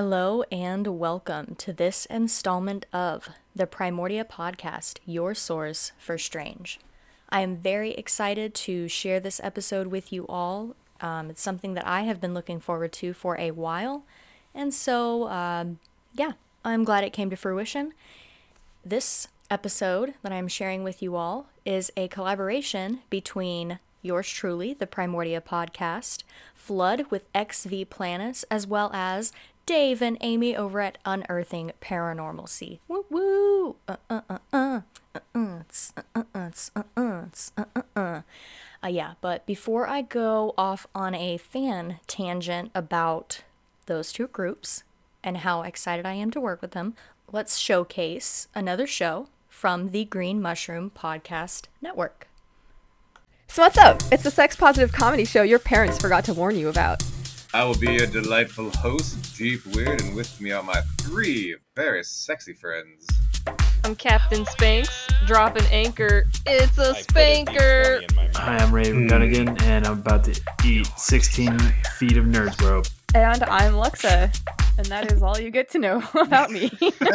Hello and welcome to this installment of the Primordia Podcast, your source for strange. I am very excited to share this episode with you all. Um, it's something that I have been looking forward to for a while, and so um, yeah, I'm glad it came to fruition. This episode that I'm sharing with you all is a collaboration between yours truly, the Primordia Podcast, Flood with Ex V Planis, as well as Dave and Amy over at Unearthing Paranormalcy. Woo woo! Uh uh uh uh. Uh uh. Uh uh. Uh uh. Uh uh. Uh, yeah, but before I go off on a fan tangent about those two groups and how excited I am to work with them, let's showcase another show from the Green Mushroom Podcast Network. So what's up? It's the sex positive comedy show your parents forgot to warn you about. I will be a delightful host, Deep Weird, and with me are my three very sexy friends. I'm Captain Spanks, dropping anchor. It's a spanker. Hi, I'm Ray hmm. Gunnigan, and I'm about to eat 16 feet of nerds, bro. And I'm Luxa, And that is all you get to know about me.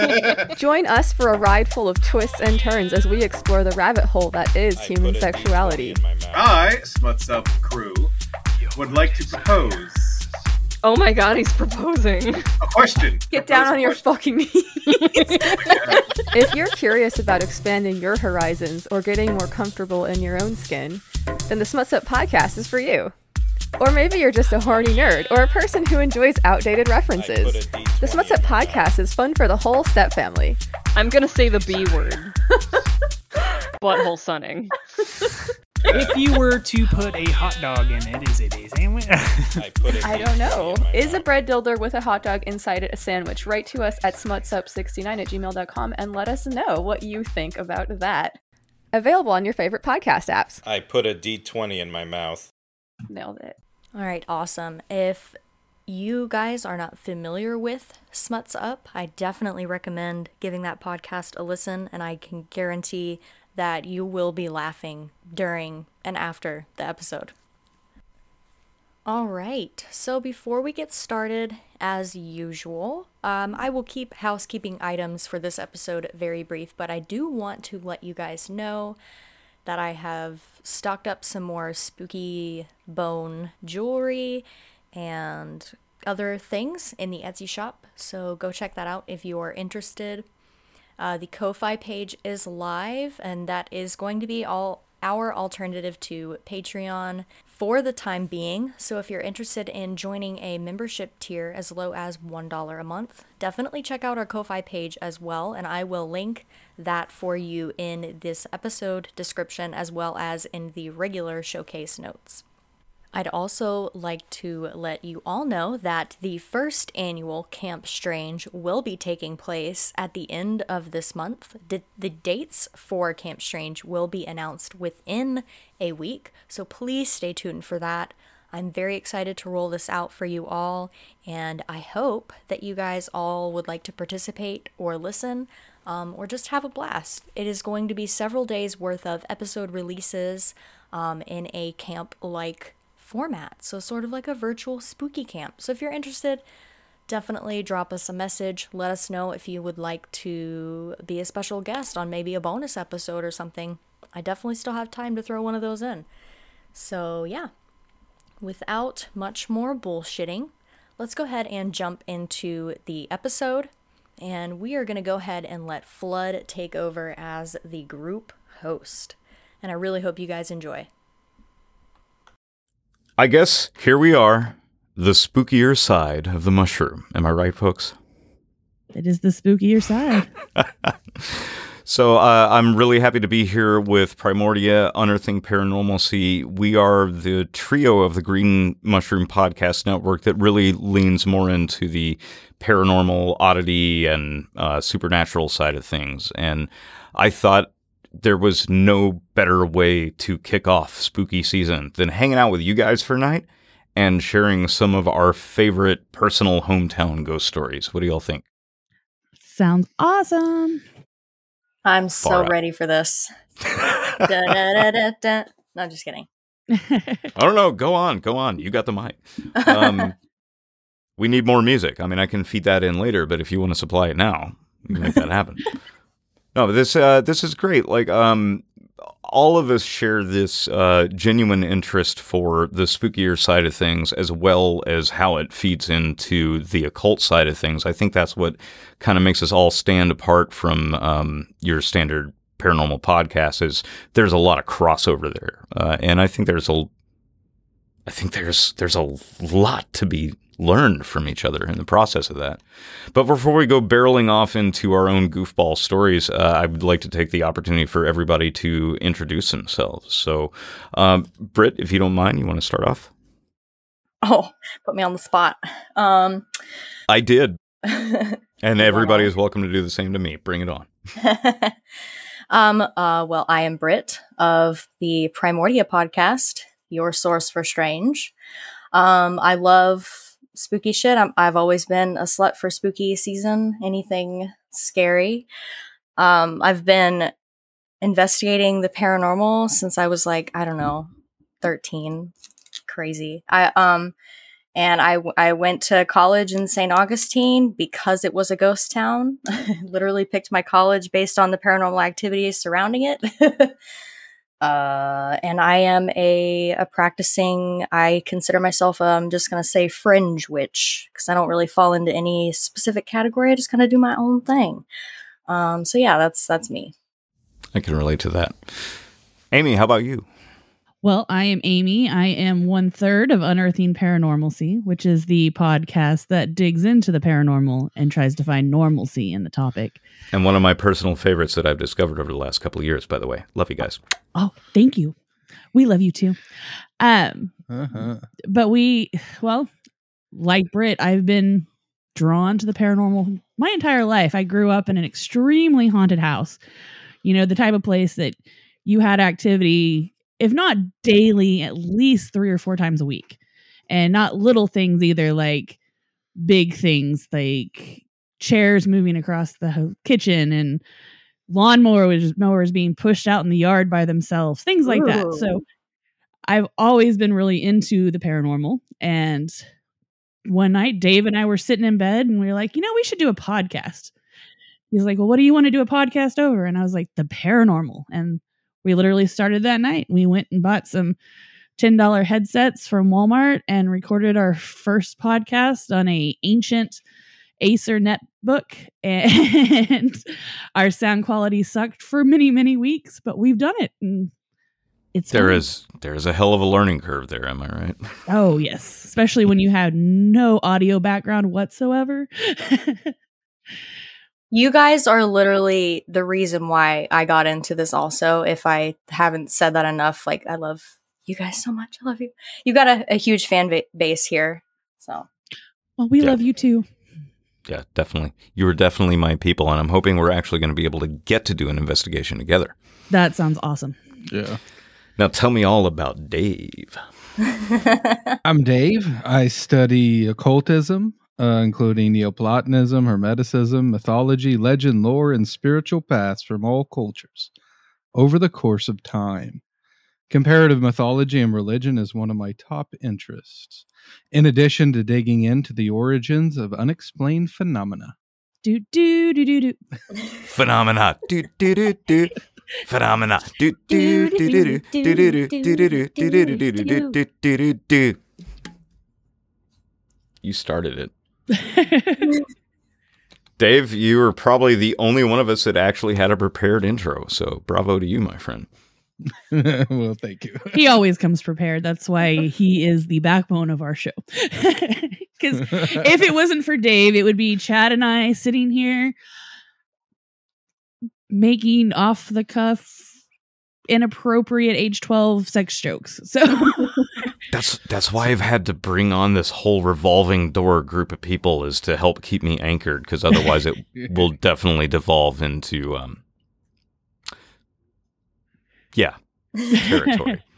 Join us for a ride full of twists and turns as we explore the rabbit hole that is human sexuality. I, Smuts Up Crew, would like to propose Oh my god, he's proposing. a question. Get Propose down on your fucking knees. if you're curious about expanding your horizons or getting more comfortable in your own skin, then the Smuts Up podcast is for you. Or maybe you're just a horny nerd or a person who enjoys outdated references. The Smuts Up podcast is fun for the whole step family. I'm gonna say the B word. Butthole sunning. If you were to put a hot dog in it, is it a sandwich? I don't know. Is a bread dildo with a hot dog inside it a sandwich? Write to us at smutsup69 at gmail.com and let us know what you think about that. Available on your favorite podcast apps. I put a D20 in my mouth. Nailed it. All right, awesome. If you guys are not familiar with Smuts Up, I definitely recommend giving that podcast a listen, and I can guarantee that you will be laughing during and after the episode. All right, so before we get started, as usual, um, I will keep housekeeping items for this episode very brief, but I do want to let you guys know that I have stocked up some more spooky bone jewelry and other things in the Etsy shop. So go check that out if you are interested. Uh, the Ko-fi page is live, and that is going to be all our alternative to Patreon for the time being. So if you're interested in joining a membership tier as low as $1 a month, definitely check out our Ko-fi page as well, and I will link that for you in this episode description as well as in the regular showcase notes. I'd also like to let you all know that the first annual Camp Strange will be taking place at the end of this month. The, dates for Camp Strange will be announced within a week, so please stay tuned for that. I'm very excited to roll this out for you all, and I hope that you guys all would like to participate or listen um, or just have a blast. It is going to be several days worth of episode releases um, in a camp like format. So, sort of like a virtual spooky camp. So, if you're interested, definitely drop us a message. Let us know if you would like to be a special guest on maybe a bonus episode or something. I definitely still have time to throw one of those in. So, yeah, without much more bullshitting, let's go ahead and jump into the episode. And we are going to go ahead and let Flood take over as the group host. And I really hope you guys enjoy. I guess here we are, the spookier side of the mushroom. Am I right, folks? It is the spookier side. So uh, I'm really happy to be here with Primordia, Unearthing Paranormalcy. We are the trio of the Green Mushroom Podcast Network that really leans more into the paranormal, oddity, and uh, supernatural side of things. And I thought there was no better way to kick off spooky season than hanging out with you guys for a night and sharing some of our favorite personal hometown ghost stories. What do y'all think? Sounds awesome. I'm so Far out. ready for this. Da, da, da, da, da. No, just kidding. I don't know. Go on, go on. You got the mic. Um, we need more music. I mean, I can feed that in later, but if you want to supply it now, you can make that happen. No, this uh, this is great. Like, um, all of us share this uh, genuine interest for the spookier side of things, as well as how it feeds into the occult side of things. I think that's what kind of makes us all stand apart from um, your standard paranormal podcast. Is there's a lot of crossover there, uh, and I think there's a I think there's there's a lot to be learned from each other in the process of that. But before we go barreling off into our own goofball stories, uh, I would like to take the opportunity for everybody to introduce themselves. So, um, Britt, if you don't mind, you want to start off? Oh, put me on the spot. Um, I did, and everybody is welcome to do the same to me. Bring it on. um, uh, well, I am Britt of the Primordia podcast, your source for strange. Um, I love spooky shit. I'm, I've always been a slut for spooky season, anything scary. Um, I've been investigating the paranormal since I was like, I don't know, 13. Crazy. I, um, and I, I went to college in St. Augustine because it was a ghost town. Literally picked my college based on the paranormal activities surrounding it. uh, and I am a, a practicing, I consider myself, I'm just going to say fringe witch because I don't really fall into any specific category. I just kind of do my own thing. Um, so yeah, that's, that's me. I can relate to that. Amy, how about you? Well, I am Amy. I am one third of Unearthing Paranormalcy, which is the podcast that digs into the paranormal and tries to find normalcy in the topic. And one of my personal favorites that I've discovered over the last couple of years, by the way. Love you guys. Oh, thank you. We love you too. Um, Uh-huh. but we, well, like Britt, I've been drawn to the paranormal my entire life. I grew up in an extremely haunted house. You know, the type of place that you had activity, if not daily, at least three or four times a week. And not little things either, like big things like chairs moving across the kitchen and lawnmowers mowers being pushed out in the yard by themselves, things like that. So I've always been really into the paranormal. And one night, Dave and I were sitting in bed and we were like, you know, we should do a podcast. He's like, well, what do you want to do a podcast over? And I was like, the paranormal. And we literally started that night. We went and bought some $10 headsets from Walmart and recorded our first podcast on a ancient Acer netbook. And our sound quality sucked for many, many weeks, but we've done it. And it's There fun. is there is a hell of a learning curve there, am I right? Oh, yes. Especially when you have no audio background whatsoever. You guys are literally the reason why I got into this also. If I haven't said that enough, like I love you guys so much. I love you. You got a, a huge fan ba- base here. So well, we Yeah. love you too. Yeah, definitely. You were definitely my people, and I'm hoping we're actually going to be able to get to do an investigation together. That sounds awesome. Yeah. Now, tell me all about Dave. I'm Dave. I study occultism, uh, including Neoplatonism, Hermeticism, mythology, legend, lore, and spiritual paths from all cultures over the course of time. Comparative mythology and religion is one of my top interests, in addition to digging into the origins of unexplained phenomena. Do do do do do. Phenomena. Do do do do. Phenomena. Do do do do do do do do do do do do do do do do do do. You started it. Dave, you were probably the only one of us that actually had a prepared intro, so bravo to you, my friend. well, thank you. he always comes prepared. That's why he is the backbone of our show. Because if it wasn't for Dave, it would be Chad and I sitting here making off the cuff inappropriate age 12 sex jokes. So That's that's why I've had to bring on this whole revolving door group of people is to help keep me anchored because otherwise it will definitely devolve into um yeah territory.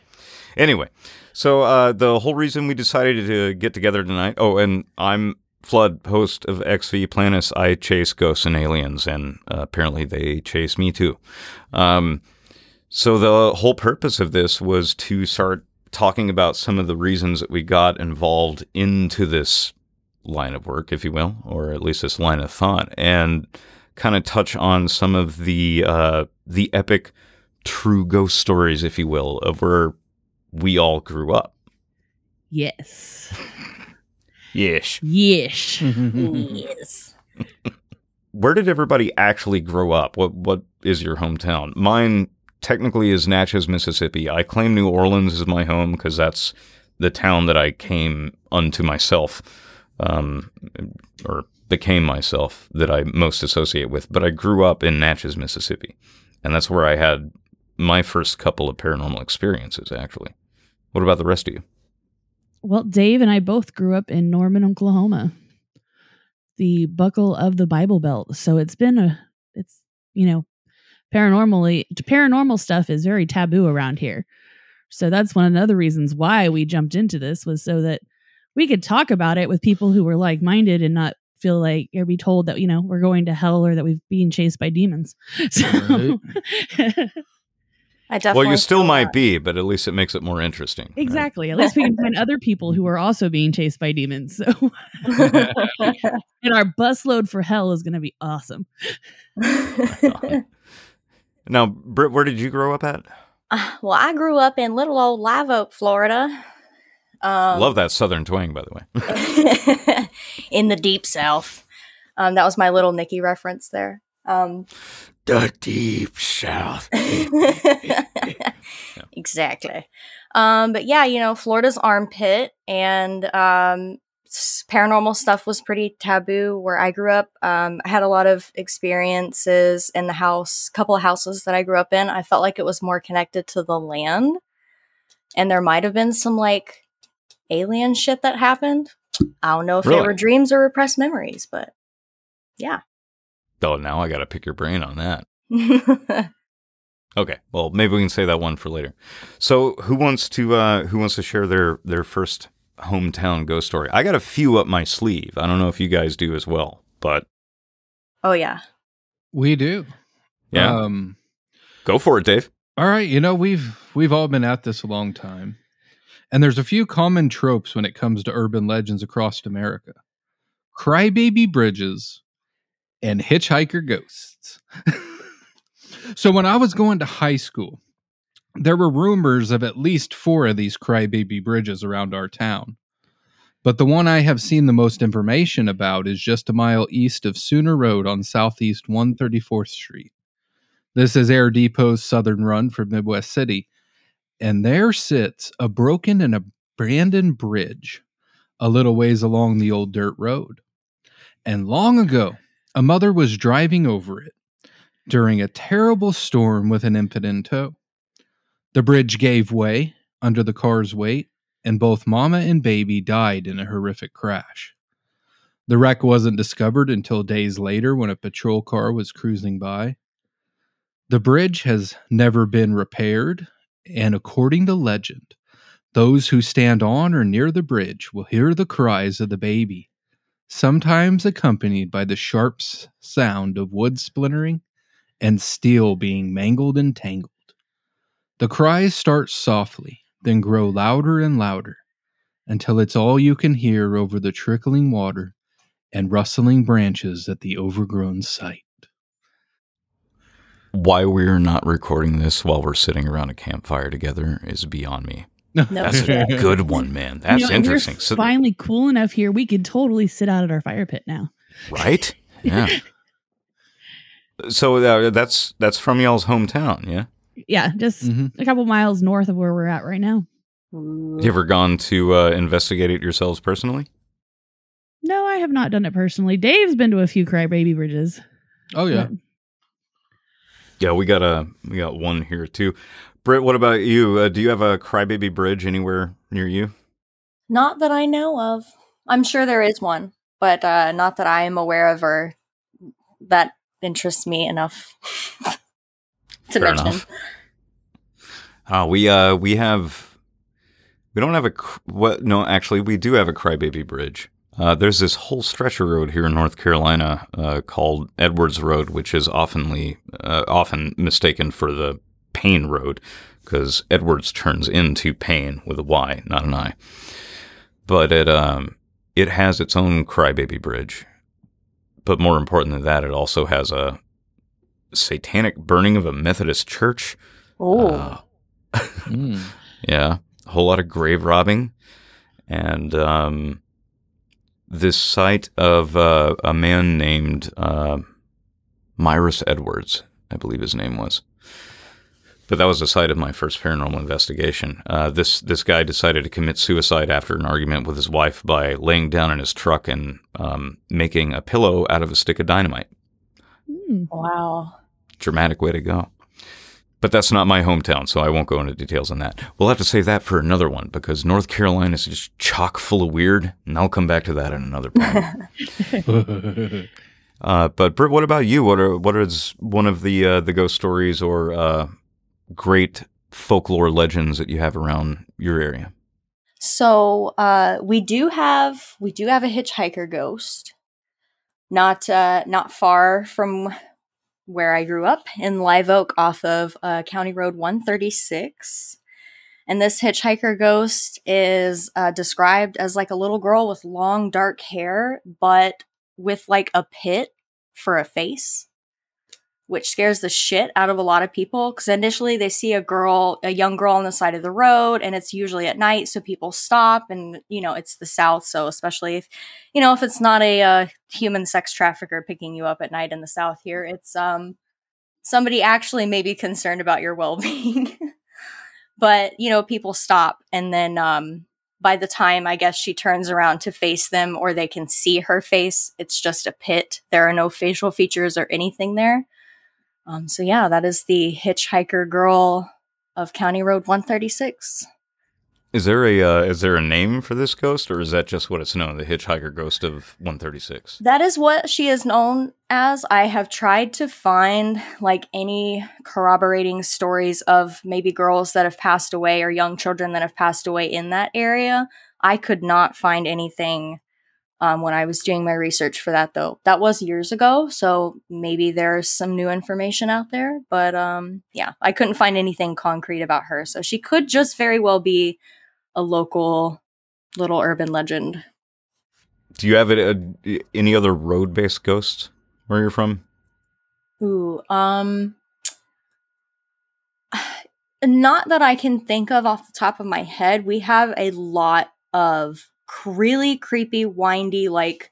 Anyway, so uh, the whole reason we decided to get together tonight. Oh, and I'm Flood, host of Ex V Planis. I chase ghosts and aliens, and uh, apparently they chase me too. Um, so the whole purpose of this was to start talking about some of the reasons that we got involved into this line of work, if you will, or at least this line of thought, and kind of touch on some of the uh, the epic true ghost stories, if you will, of where we all grew up. Yes. Yes. Yes. yes. Where did everybody actually grow up? What What is your hometown? Mine technically is Natchez, Mississippi. I claim New Orleans as my home because that's the town that I came unto myself, um, or became myself that I most associate with. But I grew up in Natchez, Mississippi, and that's where I had my first couple of paranormal experiences. Actually, what about the rest of you? Well, Dave and I both grew up in Norman, Oklahoma, the buckle of the Bible Belt. So it's been a, it's, you know, paranormally, paranormal stuff is very taboo around here. So that's one of the other reasons why we jumped into this was so that we could talk about it with people who were like minded and not feel like or be told that, you know, we're going to hell or that we've been chased by demons. So, I definitely. well, you still might that. be, but at least it makes it more interesting. right? Exactly. At least we can find other people who are also being chased by demons. So, and our busload for hell is going to be awesome. Now, Britt, where did you grow up at? Uh, well, I grew up in little old Live Oak, Florida. Um, Love that southern twang, by the way. in the deep south. Um, that was my little Nikki reference there. Um, the deep south. exactly. Um, but yeah, you know, Florida's armpit and um, paranormal stuff was pretty taboo where I grew up. Um, I had a lot of experiences in the house, couple of houses that I grew up in. I felt like it was more connected to the land, and there might have been some like alien shit that happened. I don't know if they were dreams or repressed memories, but yeah. Oh, now I got to pick your brain on that. Okay, well, maybe we can say that one for later. So, who wants to uh, who wants to share their their first hometown ghost story? I got a few up my sleeve. I don't know if you guys do as well, but oh yeah. We do. yeah, Um, go for it, Dave. all right. You know, we've we've all been at this a long time. And there's a few common tropes when it comes to urban legends across America. Crybaby bridges and hitchhiker ghosts. so when I was going to high school, there were rumors of at least four of these crybaby bridges around our town. But the one I have seen the most information about is just a mile east of Sooner Road on Southeast 134th Street. This is Air Depot's southern run from Midwest City, and there sits a broken and abandoned bridge a little ways along the old dirt road. And long ago, a mother was driving over it during a terrible storm with an infant in tow. The bridge gave way under the car's weight, and both mama and baby died in a horrific crash. The wreck wasn't discovered until days later when a patrol car was cruising by. The bridge has never been repaired, and according to legend, those who stand on or near the bridge will hear the cries of the baby, sometimes accompanied by the sharp sound of wood splintering and steel being mangled and tangled. The cries start softly, then grow louder and louder until it's all you can hear over the trickling water and rustling branches at the overgrown site. Why we're not recording this while we're sitting around a campfire together is beyond me. No That's a good one, man. That's You know, interesting. We're So, finally cool enough here. We could totally sit out at our fire pit now. right? Yeah. so uh, that's that's from y'all's hometown, yeah. Yeah, just Mhm. a couple miles north of where we're at right now. You ever gone to uh, investigate it yourselves personally? No, I have not done it personally. Dave's been to a few crybaby bridges. Oh, yeah. but- Yeah, we got a we got one here too. Britt, what about you? Uh, do you have a crybaby bridge anywhere near you? Not that I know of. I'm sure there is one, but uh, not that I am aware of or that interests me enough to Fair mention. enough. Uh, we uh we have We don't have a what? No, actually, we do have a Crybaby Bridge. Uh, there's this whole stretch of road here in North Carolina uh, called Edwards Road, which is oftenly uh, often mistaken for the Payne Road because Edwards turns into Payne with a Y, not an I. But it um, it has its own Crybaby Bridge. But more important than that, it also has a satanic burning of a Methodist church. Oh, Uh, Mm. yeah, a whole lot of grave robbing, and um, this site of uh, a man named uh, Myris Edwards, I believe his name was. But that was the site of my first paranormal investigation. Uh, this this guy decided to commit suicide after an argument with his wife by laying down in his truck and um, making a pillow out of a stick of dynamite. Hmm. wow. Dramatic way to go. But that's not my hometown, so I won't go into details on that. We'll have to save that for another one because North Carolina is just chock full of weird, and I'll come back to that in another part. uh, but Britt, what about you? What are what is one of the uh, the ghost stories or uh, great folklore legends that you have around your area? So uh, we do have we do have a hitchhiker ghost, not uh, not far from where I grew up in Live Oak, off of uh, County Road 136. And this hitchhiker ghost is uh, described as like a little girl with long dark hair, but with like a pit for a face which scares the shit out of a lot of people because initially they see a girl, a young girl on the side of the road, and it's usually at night, so people stop, and you know it's the South, so especially if you know if it's not a uh, human sex trafficker picking you up at night in the South here, it's um somebody actually maybe concerned about your well being, but you know people stop, and then um by the time I guess she turns around to face them or they can see her face, it's just a pit. There are no facial features or anything there. Um, so yeah, that is the hitchhiker girl of County Road 136. Is there a uh, is there a name for this ghost, or is that just what it's known, the hitchhiker ghost of 136? That is what she is known as. I have tried to find like any corroborating stories of maybe girls that have passed away or young children that have passed away in that area. I could not find anything um, when I was doing my research for that, though. That was years ago, so maybe there's some new information out there. But um, yeah, I couldn't find anything concrete about her. So she could just very well be a local little urban legend. Do you have a, a, any other road based ghosts where you're from? Ooh, um, not that I can think of off the top of my head. We have a lot of really creepy, windy, like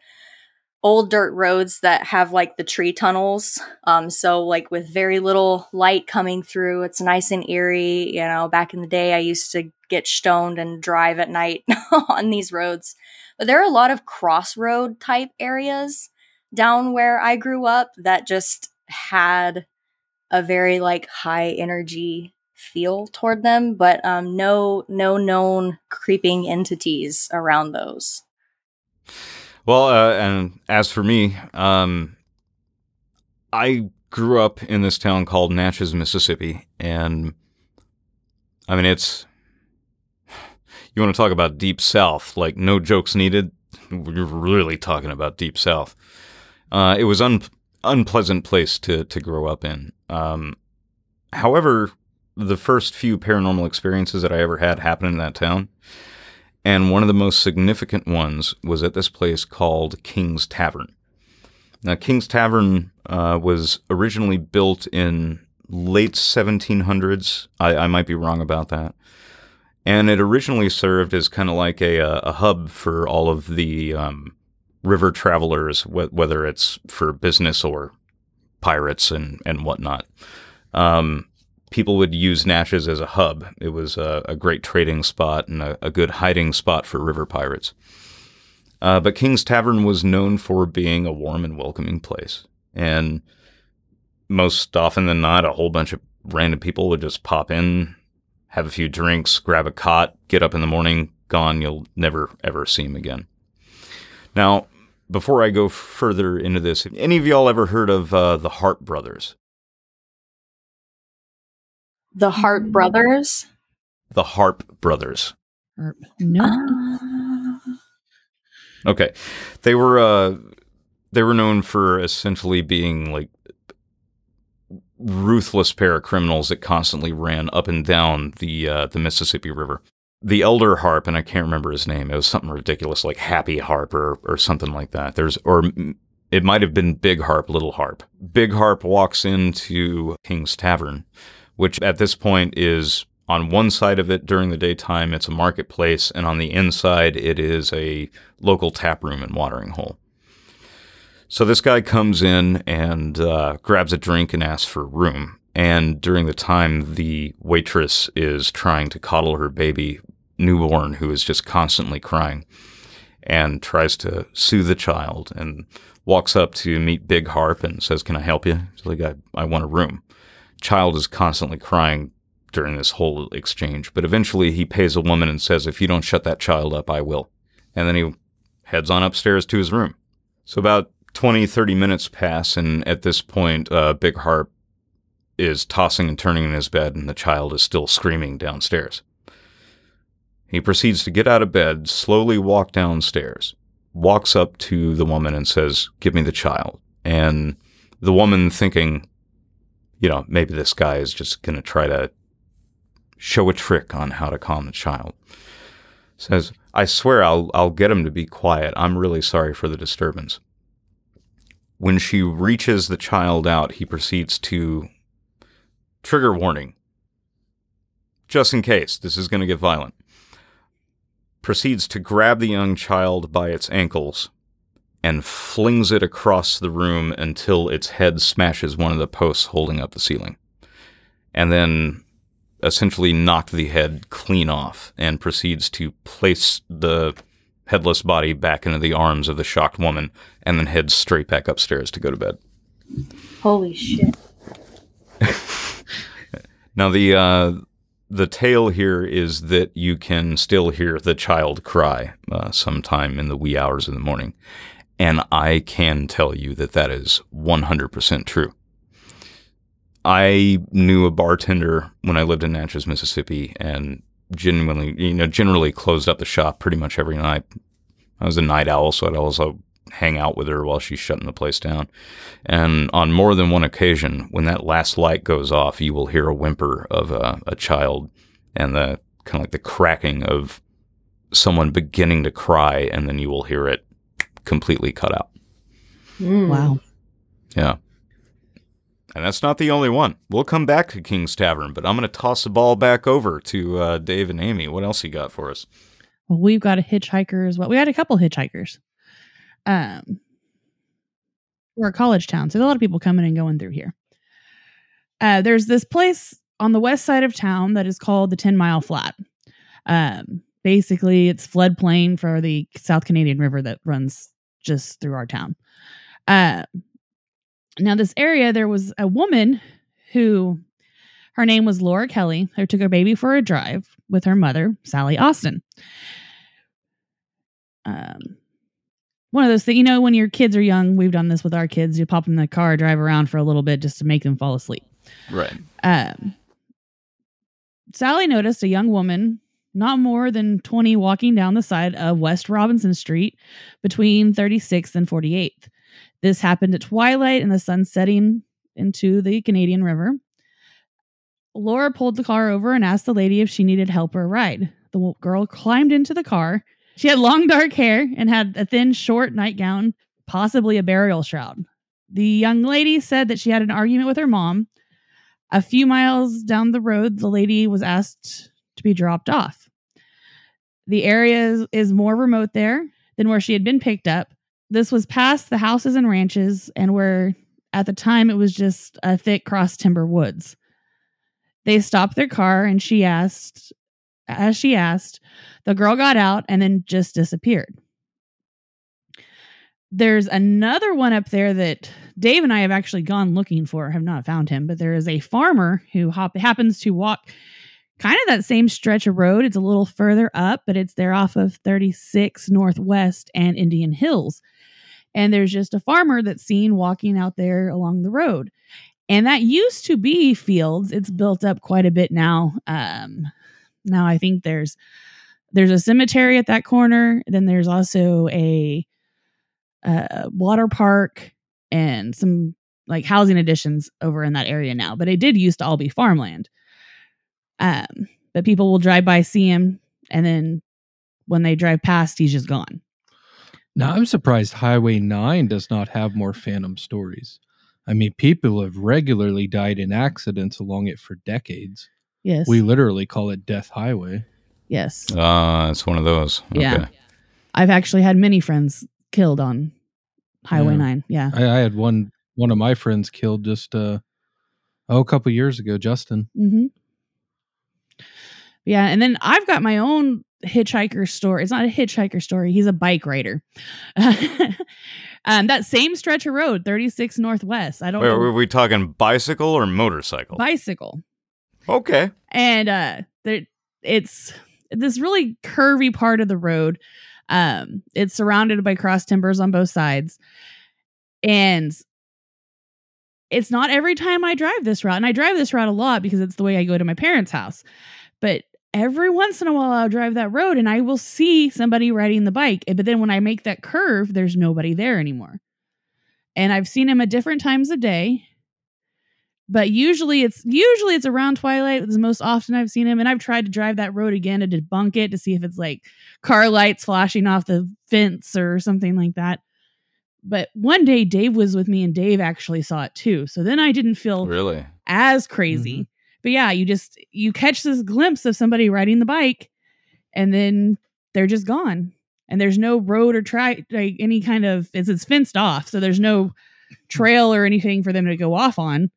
old dirt roads that have like the tree tunnels. Um, so like with very little light coming through, it's nice and eerie. You know, back in the day, I used to get stoned and drive at night on these roads. But there are a lot of crossroad type areas down where I grew up that just had a very like high energy feel toward them, but um, no no known creeping entities around those. Well, uh, and as for me, um, I grew up in this town called Natchez, Mississippi, and I mean it's you want to talk about deep south, like no jokes needed. We're really talking about deep south. Uh, it was un- unpleasant place to to grow up in. Um, however, the first few paranormal experiences that I ever had happened in that town. And one of the most significant ones was at this place called King's Tavern. Now, King's Tavern uh, was originally built in late 1700s. I, I, might be wrong about that. And it originally served as kind of like a, a, hub for all of the um, river travelers, wh- whether it's for business or pirates and, and whatnot. Um, people would use Natchez as a hub. It was a, a great trading spot and a, a, good hiding spot for river pirates. Uh, but King's Tavern was known for being a warm and welcoming place. And most often than not, a whole bunch of random people would just pop in, have a few drinks, grab a cot, get up in the morning, gone. You'll never, ever see them again. Now, before I go further into this, any of y'all ever heard of uh, the Harp Brothers? The Hart Brothers. The Harp Brothers. Or no. Okay, they were uh, they were known for essentially being like ruthless pair of criminals that constantly ran up and down the uh, the Mississippi River. The elder harp, and I can't remember his name. It was something ridiculous, like Happy Harp or or something like that. There's or it might have been Big Harp, Little Harp. Big Harp walks into King's Tavern, which at this point is on one side of it during the daytime, it's a marketplace, and on the inside, it is a local tap room and watering hole. So this guy comes in and uh, grabs a drink and asks for a room. And during the time, the waitress is trying to coddle her baby newborn who is just constantly crying and tries to soothe the child and walks up to meet Big Harp and says, Can I help you? He's like, I, I want a room. Child is constantly crying during this whole exchange, but eventually he pays a woman and says, If you don't shut that child up, I will. And then he heads on upstairs to his room. So about 20, 30 minutes pass, and at this point, uh, Big Harp is tossing and turning in his bed, and the child is still screaming downstairs. He proceeds to get out of bed, slowly walk downstairs, walks up to the woman and says, Give me the child. And the woman, thinking, you know, maybe this guy is just going to try to show a trick on how to calm the child, says, I swear I'll, I'll get him to be quiet. I'm really sorry for the disturbance. When she reaches the child out, he proceeds to trigger warning. Just in case this is going to get violent. Proceeds to grab the young child by its ankles and flings it across the room until its head smashes one of the posts holding up the ceiling. And then essentially knocked the head clean off and proceeds to place the headless body back into the arms of the shocked woman and then heads straight back upstairs to go to bed. Holy shit. Now the uh, the tale here is that you can still hear the child cry uh, sometime in the wee hours of the morning, and I can tell you that that is 100% true. I knew a bartender when I lived in Natchez, Mississippi, and genuinely, you know, generally closed up the shop pretty much every night. I was a night owl, so I'd also hang out with her while she's shutting the place down. And on more than one occasion, when that last light goes off, you will hear a whimper of a, a child and the kind of like the cracking of someone beginning to cry, and then you will hear it completely cut out. Wow. Yeah. And that's not the only one. We'll come back to King's Tavern, but I'm going to toss the ball back over to uh, Dave and Amy. What else you got for us? Well, we've got a hitchhiker as well. We had a couple hitchhikers. Um, we're a college town, so there's a lot of people coming and going through here. Uh, there's this place on the west side of town that is called the Ten Mile Flat. Um, basically, it's floodplain for the South Canadian River that runs just through our town. Uh, now, this area, there was a woman who her name was Laura Kelly, who took her baby for a drive with her mother, Sally Austin. Um, one of those things, you know, when your kids are young, we've done this with our kids. You pop them in the car, drive around for a little bit just to make them fall asleep. Right. Um, Sally noticed a young woman, not more than 20, walking down the side of West Robinson Street between 36th and 48th. This happened at twilight and the sun setting into the Canadian River. Laura pulled the car over and asked the lady if she needed help or a ride. The girl climbed into the car. She had long dark hair and had a thin, short nightgown, possibly a burial shroud. The young lady said that she had an argument with her mom. A few miles down the road, the lady was asked to be dropped off. The area is, is more remote there than where she had been picked up. This was past the houses and ranches, and where at the time it was just a thick cross timber woods. They stopped their car, and she asked, as she asked, the girl got out and then just disappeared. There's another one up there that Dave and I have actually gone looking for, have not found him, but there is a farmer who hop- happens to walk kind of that same stretch of road. It's a little further up, but it's there off of 36 Northwest and Indian Hills. And there's just a farmer that's seen walking out there along the road. And that used to be fields. It's built up quite a bit now. Um, now I think there's there's a cemetery at that corner. Then there's also a, water park and some like housing additions over in that area now. But it did used to all be farmland. Um, but people will drive by, see him, and then when they drive past, he's just gone. Now I'm surprised Highway 9 does not have more phantom stories. I mean, people have regularly died in accidents along it for decades. Yes. We literally call it Death Highway. yes. Uh, it's one of those. Yeah. Okay. I've actually had many friends killed on Highway Yeah. 9. Yeah. I, I had one one of my friends killed just uh oh a couple years ago, Justin. hmm Yeah, and then I've got my own hitchhiker story. It's not a hitchhiker story. He's a bike rider. um, that same stretch of road, 36 Northwest. I don't Wait, know. were we talking bicycle or motorcycle? bicycle. okay. and uh there it's this really curvy part of the road um it's surrounded by cross timbers on both sides and it's not every time i drive this route and i drive this route a lot because it's the way i go to my parents house but every once in a while i'll drive that road and i will see somebody riding the bike eh, but then when i make that curve there's nobody there anymore. And i've seen him at different times of day but usually it's usually it's around twilight the most often i've seen him and i've tried to drive that road again to debunk it to see if it's like car lights flashing off the fence or something like that. But one day dave was with me and dave actually saw it too so then i didn't feel Really? as mm-hmm. crazy but yeah you just you catch this glimpse of somebody riding the bike and then they're just gone and there's no road or try like any kind of it's, it's fenced off so there's no trail or anything for them to go off on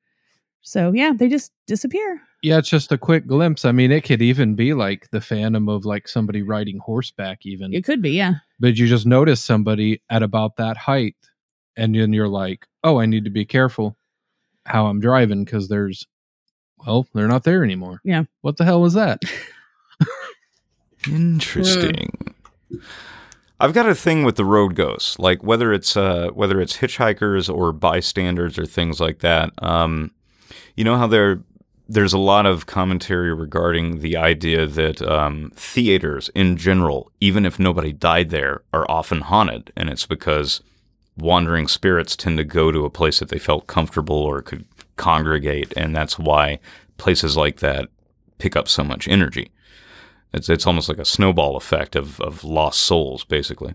so yeah they just disappear Yeah, it's just a quick glimpse. I mean, it could even be like the phantom of like somebody riding horseback, even. it could be yeah but you just notice somebody at about that height, and then you're like, "Oh, I need to be careful how I'm driving because there's, well, they're not there anymore." Yeah. What the hell was that? Interesting. I've got a thing with the road ghosts, like whether it's uh, whether it's hitchhikers or bystanders or things like that. Um, you know how there there's a lot of commentary regarding the idea that um, theaters in general, even if nobody died there, are often haunted, and it's because wandering spirits tend to go to a place that they felt comfortable or could congregate, and that's why places like that pick up so much energy. It's it's almost like a snowball effect of of lost souls, basically.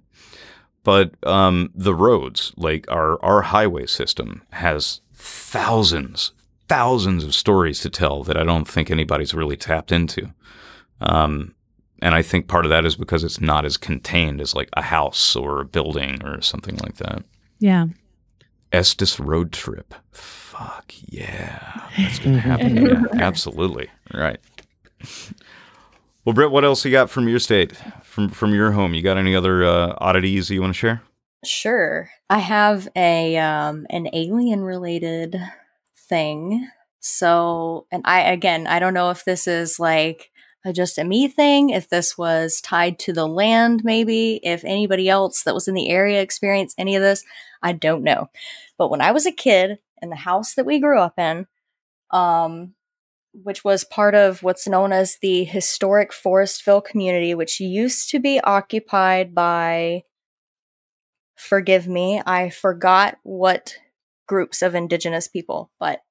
But um, the roads, like our our highway system, has thousands, thousands of stories to tell that I don't think anybody's really tapped into. Um, and I think part of that is because it's not as contained as like a house or a building or something like that. yeah Estes road trip. Fuck yeah. That's going to happen. yeah, absolutely. Right. Well, Britt, what else you got from your state, from from your home? You got any other uh, oddities you want to share? Sure. I have a um an alien related thing. So, and I again, I don't know if this is like a just a me thing, if this was tied to the land maybe, if anybody else that was in the area experienced any of this, I don't know. But when I was a kid in the house that we grew up in, um which was part of what's known as the historic Forestville community, which used to be occupied by forgive me, I forgot what groups of indigenous people, but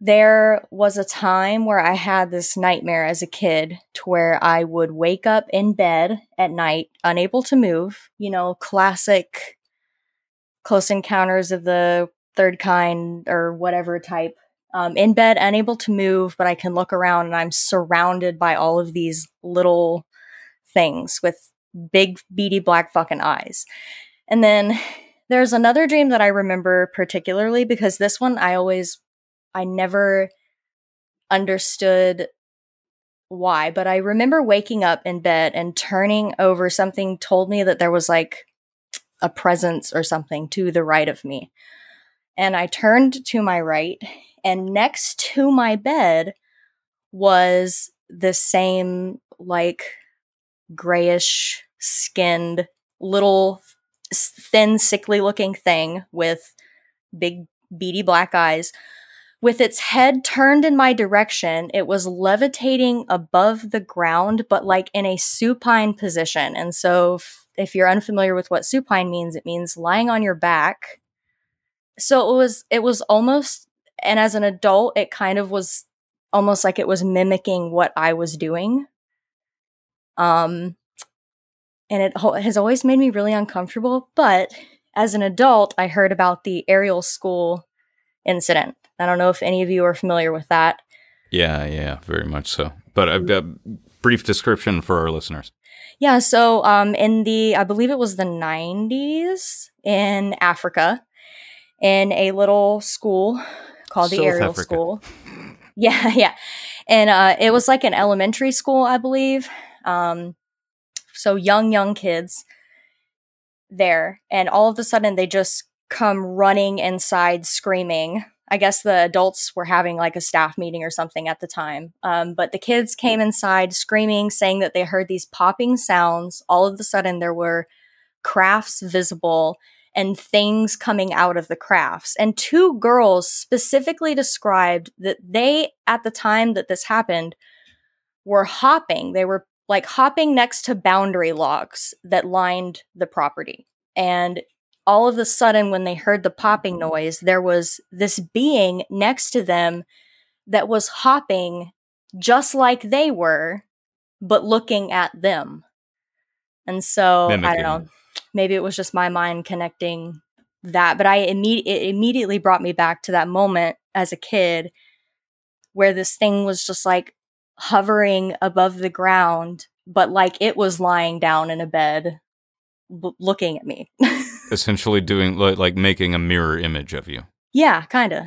there was a time where I had this nightmare as a kid to where I would wake up in bed at night, unable to move, you know, classic close encounters of the third kind or whatever type. Um, in bed, unable to move, but I can look around and I'm surrounded by all of these little things with big, beady black fucking eyes. And then there's another dream that I remember particularly because this one I always, I never understood why, but I remember waking up in bed and turning over something told me that there was like a presence or something to the right of me. And I turned to my right, and next to my bed was the same, like, grayish skinned little thin sickly looking thing with big beady black eyes with its head turned in my direction. It was levitating above the ground, but like in a supine position. And so, if, you're unfamiliar with what supine means, it means lying on your back. So it was, it was almost, and as an adult, it kind of was almost like it was mimicking what I was doing. Um, and it ho- has always made me really uncomfortable. But as an adult, I heard about the Ariel School incident. I don't know if any of you are familiar with that. Yeah, yeah, very much so. But I've got brief description for our listeners. Yeah, so um, in the, I believe it was the 90s in Africa, in a little school called the South Ariel Africa. School. Yeah, yeah. And uh, it was like an elementary school, I believe. Um, so young, young kids there. And all of a sudden, they just come running inside screaming. I guess the adults were having like a staff meeting or something at the time. Um, but the kids came inside screaming, saying that they heard these popping sounds. All of a sudden, there were crafts visible and things coming out of the crafts. And two girls specifically described that they, at the time that this happened, were hopping. They were like hopping next to boundary logs that lined the property. And all of a sudden, when they heard the popping noise, there was this being next to them that was hopping just like they were, but looking at them. And so, I don't know, maybe it was just my mind connecting that, but I imme- it immediately brought me back to that moment as a kid where this thing was just like hovering above the ground, but like it was lying down in a bed l- looking at me. Essentially doing li- like making a mirror image of you. yeah, kind of.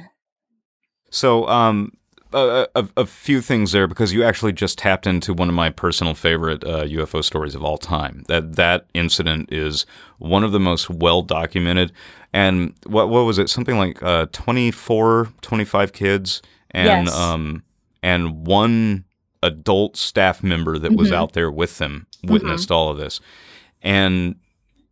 So, um, a, a, a few things there because you actually just tapped into one of my personal favorite uh, UFO stories of all time. That that incident is one of the most well documented. And what what was it? Something like uh, 24, 25 kids, and Yes. um, and one adult staff member that was Mhm. out there with them witnessed all of this. And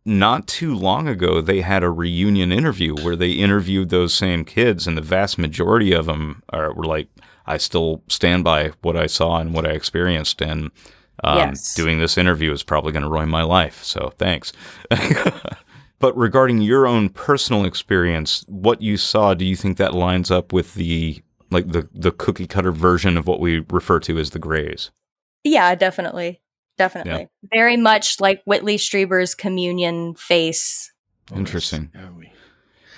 not too long ago, they had a reunion interview where they interviewed those same kids, and the vast majority of them are, were like, "I still stand by what I saw and what I experienced, and um, Yes. doing this interview is probably going to ruin my life." So thanks. but regarding your own personal experience, what you saw, do you think that lines up with the like the the cookie cutter version of what we refer to as the Greys? Yeah, definitely. Definitely. Very much like Whitley Strieber's communion face. Interesting.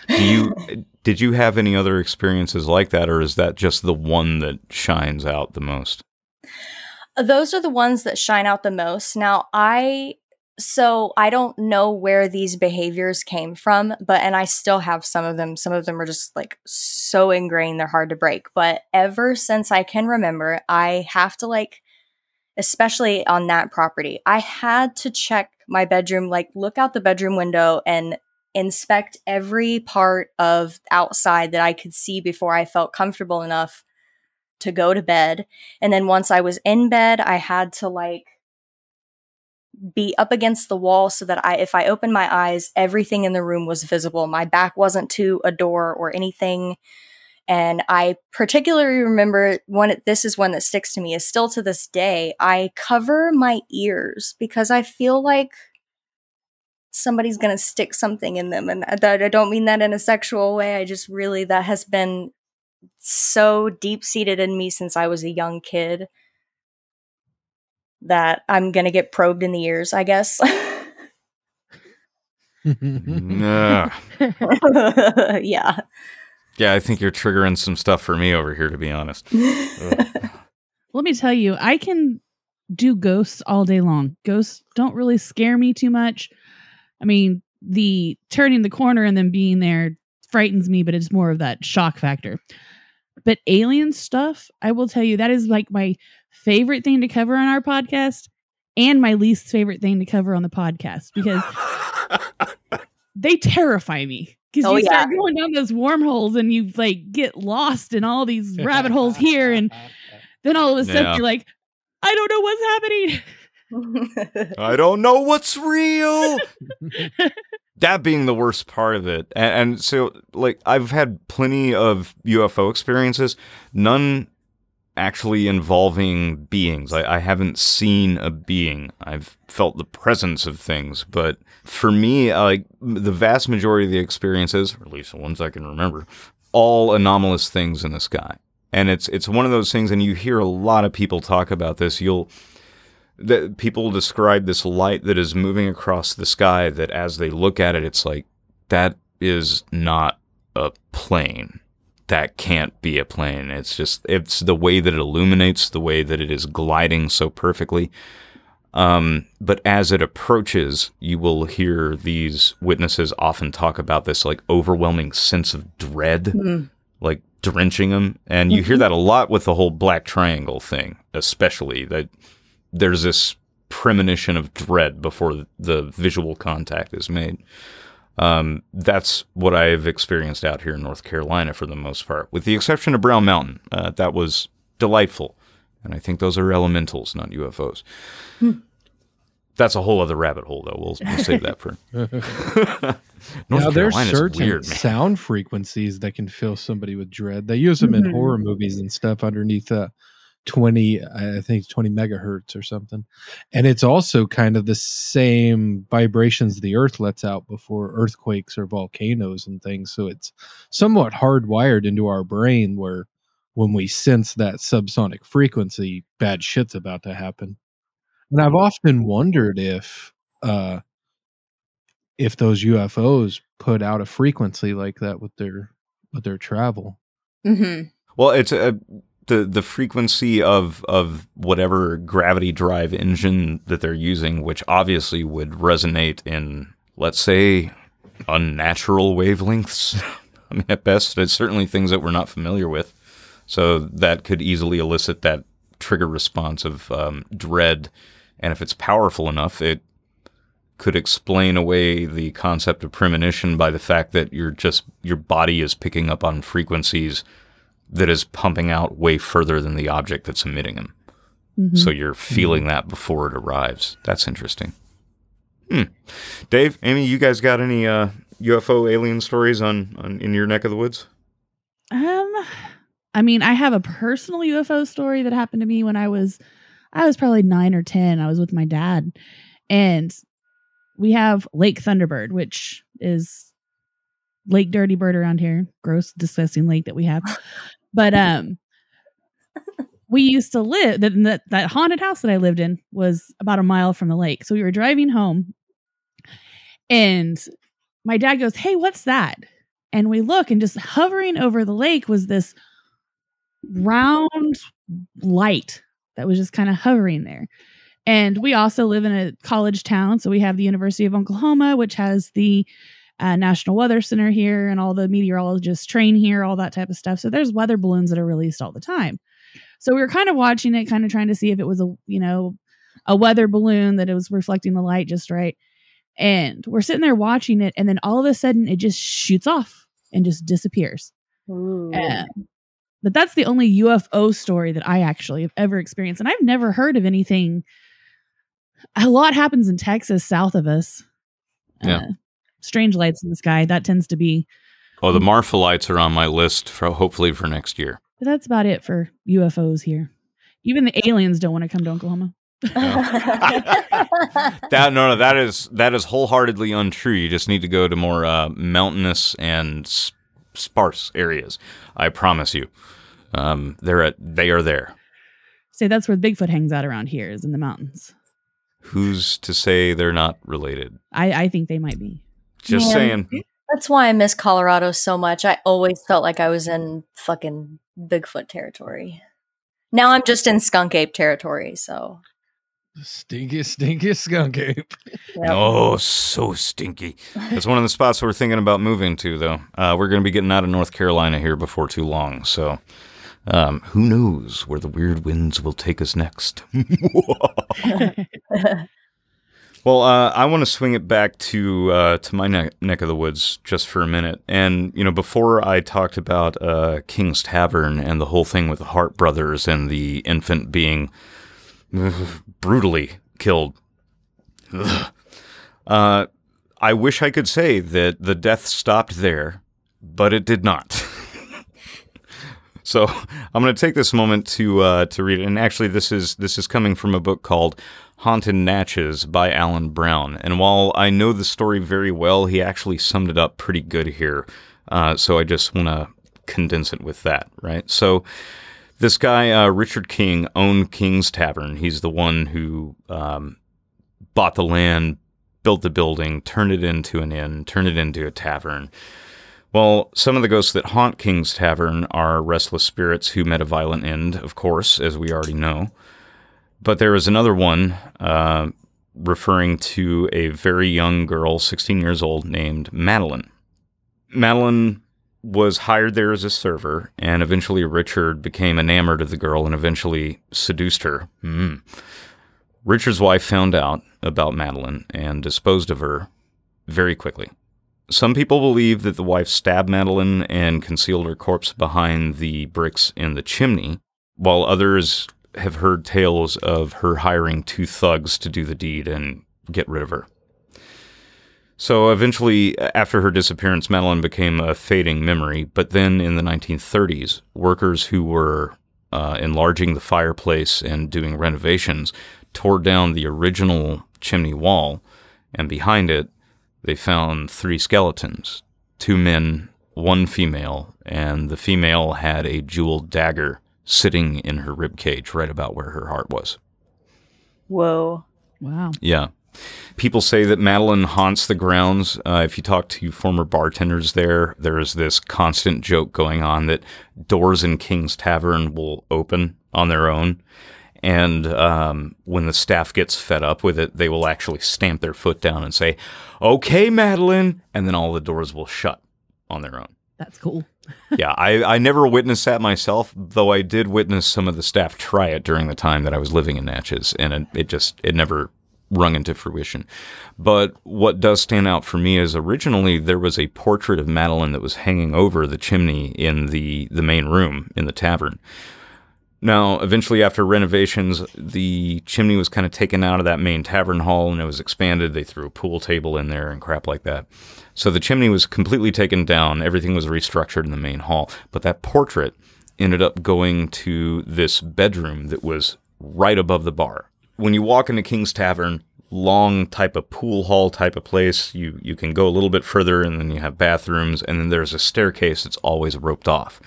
Do you did you have any other experiences like that, or is that just the one that shines out the most? Those are the ones that shine out the most. Now, I so I don't know where these behaviors came from, but and I still have some of them. Some of them are just like so ingrained they're hard to break. But ever since I can remember, I have to like especially on that property, I had to check my bedroom, like look out the bedroom window and inspect every part of outside that I could see before I felt comfortable enough to go to bed. And then once I was in bed, I had to like be up against the wall so that I if I opened my eyes, everything in the room was visible. My back wasn't to a door or anything. And I particularly remember one this is one that sticks to me is still to this day. I cover my ears because I feel like somebody's going to stick something in them and I, I don't mean that in a sexual way. I just really that has been so deep seated in me since I was a young kid that I'm going to get probed in the ears, I guess. Nah. yeah. Yeah, I think you're triggering some stuff for me over here, to be honest. Let me tell you, I can do ghosts all day long. Ghosts don't really scare me too much. I mean, the turning the corner and then being there frightens me, but it's more of that shock factor. But alien stuff, I will tell you, that is like my favorite thing to cover on our podcast and my least favorite thing to cover on the podcast because they terrify me. Because Oh, you yeah. start going down those wormholes and you like get lost in all these rabbit holes here and then all of a sudden Yeah. you're like, I don't know what's happening. I don't know what's real. that being the worst part of it. And, and so, like, I've had plenty of UFO experiences, none actually involving beings. I, I haven't seen a being. I've felt the presence of things, but for me, like the vast majority of the experiences, or at least the ones I can remember, all anomalous things in the sky. And it's it's one of those things, and you hear a lot of people talk about this. You'll that people describe this light that is moving across the sky that as they look at it it's like that is not a plane. That can't be a plane. It's just it's the way that it illuminates the way that it is gliding so perfectly. Um, but as it approaches you will hear these witnesses often talk about this like overwhelming sense of dread Mm. like drenching them and you hear that a lot with the whole black triangle thing especially that there's this premonition of dread before the visual contact is made. Um, that's what I've experienced out here in North Carolina for the most part, with the exception of Brown Mountain. Uh, that was delightful. And I think those are elementals, not UFOs. That's a whole other rabbit hole, though. We'll, we'll save that for. North now, there's certain weird, sound frequencies that can fill somebody with dread. They use them in Mhm. horror movies and stuff underneath uh, 20, I think 20 megahertz or something. And it's also kind of the same vibrations the earth lets out before earthquakes or volcanoes and things. So it's somewhat hardwired into our brain where when we sense that subsonic frequency, bad shit's about to happen. And I've often wondered if uh, if those UFOs put out a frequency like that with their with their travel. Mm-hmm. Well, it's a, the the frequency of of whatever gravity drive engine that they're using, which obviously would resonate in, let's say, unnatural wavelengths. I mean, at best, it's certainly things that we're not familiar with. So that could easily elicit that trigger response of um, dread, and if it's powerful enough, it could explain away the concept of premonition by the fact that you're just your body is picking up on frequencies that is pumping out way further than the object that's emitting them. Mhm. So you're feeling that before it arrives. That's interesting. Hmm. Dave, Amy, you guys got any uh, UFO alien stories on, on in your neck of the woods? Um, I mean, I have a personal UFO story that happened to me when I was, I was probably nine or ten. I was with my dad, and we have Lake Thunderbird, which is Lake Dirty Bird around here. Gross, disgusting lake that we have. But um, we used to live that that that haunted house that I lived in was about a mile from the lake. So we were driving home, and my dad goes, "Hey, what's that?" And we look, and just hovering over the lake was this round light that was just kind of hovering there. And we also live in a college town, so we have the University of Oklahoma, which has the uh, National Weather Center here, and all the meteorologists train here, all that type of stuff. So there's weather balloons that are released all the time. So we were kind of watching it, kind of trying to see if it was a you know a weather balloon that it was reflecting the light just right. And we're sitting there watching it, and then all of a sudden it just shoots off and just disappears. Ooh. Uh, but that's the only UFO story that I actually have ever experienced. And I've never heard of anything. A lot happens in Texas south of us. Yeah. Uh, strange lights in the sky. That tends to be, Oh, the Marfa lights are on my list for hopefully for next year. but that's about it for UFOs here. Even the aliens don't want to come to Oklahoma. That no, no, that is that is wholeheartedly untrue. You just need to go to more uh, mountainous and s- sparse areas. I promise you, um, they're at, they are there. Say that's where Bigfoot hangs out around here, is in the mountains. Who's to say they're not related? I, I think they might be. Just Man. saying. That's why I miss Colorado so much. I always felt like I was in fucking Bigfoot territory. Now I'm just in skunk ape territory, so Stinkiest, stinkiest skunk ape. yep. Oh, so stinky. It's one of the spots we're thinking about moving to, though. Uh, we're going to be getting out of North Carolina here before too long, so um, who knows where the weird winds will take us next. Well, uh, I want to swing it back to uh, to my neck, neck of the woods just for a minute. And you know, before I talked about uh, King's Tavern and the whole thing with the Harp brothers and the infant being brutally killed, uh, I wish I could say that the death stopped there, but it did not. so I'm going to take this moment to uh, to read it. And actually, this is this is coming from a book called Haunted Natchez by Alan Brown. And while I know the story very well, he actually summed it up pretty good here. Uh, so I just want to condense it with that, right? So this guy, uh, Richard King, owned King's Tavern. He's the one who um, bought the land, built the building, turned it into an inn, turned it into a tavern. Well, some of the ghosts that haunt King's Tavern are restless spirits who met a violent end, of course, as we already know. But there was another one uh, referring to a very young girl, 16 years old, named Madeline. Madeline was hired there as a server, and eventually Richard became enamored of the girl and eventually seduced her. Mm. Richard's wife found out about Madeline and disposed of her very quickly. Some people believe that the wife stabbed Madeline and concealed her corpse behind the bricks in the chimney, while others have heard tales of her hiring two thugs to do the deed and get rid of her. So eventually, after her disappearance, Madeline became a fading memory. But then in the 1930s, workers who were uh, enlarging the fireplace and doing renovations tore down the original chimney wall, and behind it, they found three skeletons two men, one female, and the female had a jeweled dagger sitting in her rib cage right about where her heart was. Whoa. Wow. Yeah. People say that Madeline haunts the grounds. Uh, if you talk to former bartenders there, there is this constant joke going on that doors in King's Tavern will open on their own. And um, when the staff gets fed up with it, they will actually stamp their foot down and say, Okay, Madeline. And then all the doors will shut on their own. That's cool. Yeah, I, I never witnessed that myself, though I did witness some of the staff try it during the time that I was living in Natchez, and it, it just it never rung into fruition. But what does stand out for me is originally there was a portrait of Madeline that was hanging over the chimney in the, the main room in the tavern. Now, eventually, after renovations, the chimney was kind of taken out of that main tavern hall and it was expanded. They threw a pool table in there and crap like that. So the chimney was completely taken down. Everything was restructured in the main hall. But that portrait ended up going to this bedroom that was right above the bar. When you walk into King's Tavern, long type of pool hall type of place, you, you can go a little bit further and then you have bathrooms, and then there's a staircase that's always roped off.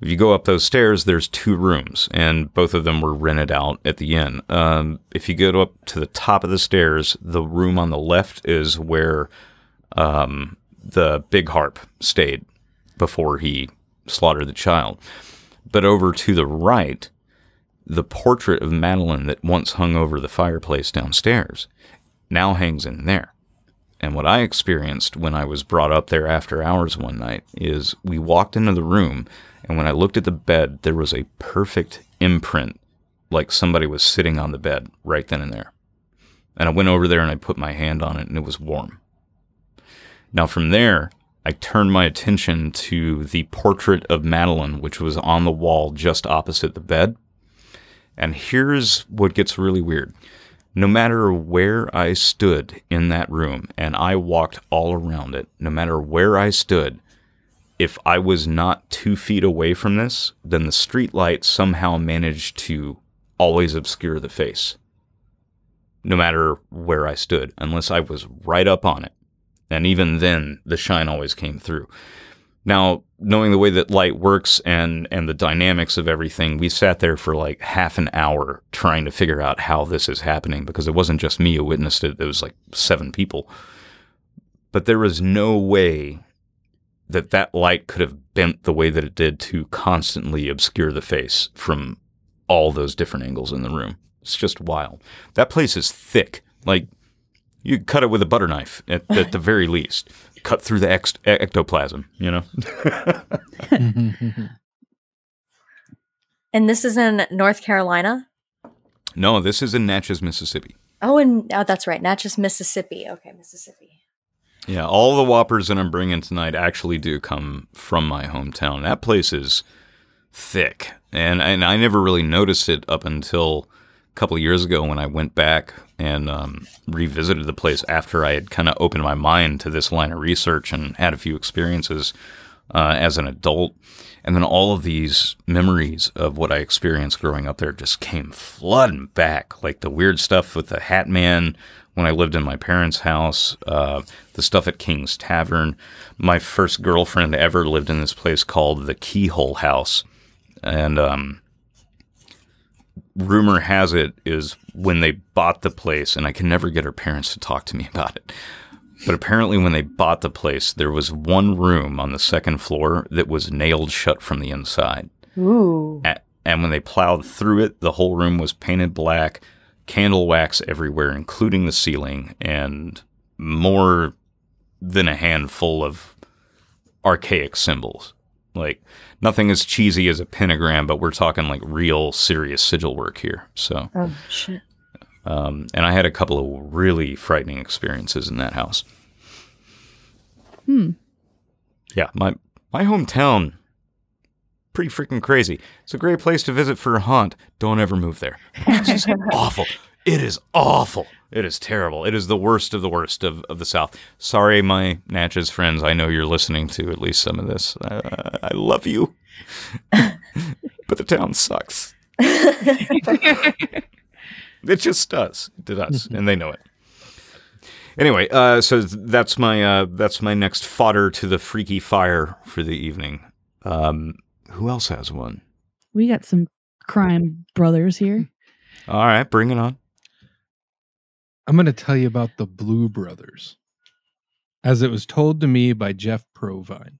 If you go up those stairs, there's two rooms, and both of them were rented out at the inn. Um, if you go up to the top of the stairs, the room on the left is where um, the big harp stayed before he slaughtered the child. But over to the right, the portrait of Madeline that once hung over the fireplace downstairs now hangs in there. And what I experienced when I was brought up there after hours one night is we walked into the room, and when I looked at the bed, there was a perfect imprint, like somebody was sitting on the bed right then and there. And I went over there and I put my hand on it, and it was warm. Now, from there, I turned my attention to the portrait of Madeline, which was on the wall just opposite the bed. And here's what gets really weird. No matter where I stood in that room, and I walked all around it, no matter where I stood, if I was not two feet away from this, then the street light somehow managed to always obscure the face. No matter where I stood, unless I was right up on it. And even then, the shine always came through. Now, knowing the way that light works and, and the dynamics of everything, we sat there for like half an hour trying to figure out how this is happening because it wasn't just me who witnessed it, it was like seven people. But there was no way that that light could have bent the way that it did to constantly obscure the face from all those different angles in the room. It's just wild. That place is thick. Like you cut it with a butter knife at, at the very least. Cut through the ex- ectoplasm, you know. And this is in North Carolina. no, this is in Natchez, Mississippi. Oh, and oh, that's right, Natchez, Mississippi. Okay, Mississippi. Yeah, all the whoppers that I'm bringing tonight actually do come from my hometown. That place is thick, and and I never really noticed it up until a couple of years ago when I went back and um, revisited the place after I had kind of opened my mind to this line of research and had a few experiences uh, as an adult. And then all of these memories of what I experienced growing up there just came flooding back. Like the weird stuff with the Hat Man when I lived in my parents' house, uh, the stuff at King's Tavern. My first girlfriend ever lived in this place called the Keyhole House. And um, rumor has it is when they bought the place, and I can never get her parents to talk to me about it. But apparently, when they bought the place, there was one room on the second floor that was nailed shut from the inside. Ooh. And when they plowed through it, the whole room was painted black, candle wax everywhere, including the ceiling, and more than a handful of archaic symbols. Like nothing as cheesy as a pentagram, but we're talking like real serious sigil work here. So, Oh shit. um, and I had a couple of really frightening experiences in that house. Hmm. Yeah, my my hometown, pretty freaking crazy. It's a great place to visit for a haunt. Don't ever move there. It's just awful. It is awful. It is terrible. It is the worst of the worst of, of the South. Sorry, my Natchez friends. I know you're listening to at least some of this. Uh, I love you, but the town sucks. It just does. It does, and they know it. Anyway, uh, so that's my uh, that's my next fodder to the freaky fire for the evening. Um, who else has one? We got some crime brothers here. All right, bring it on. I'm going to tell you about the Blue Brothers, as it was told to me by Jeff Provine.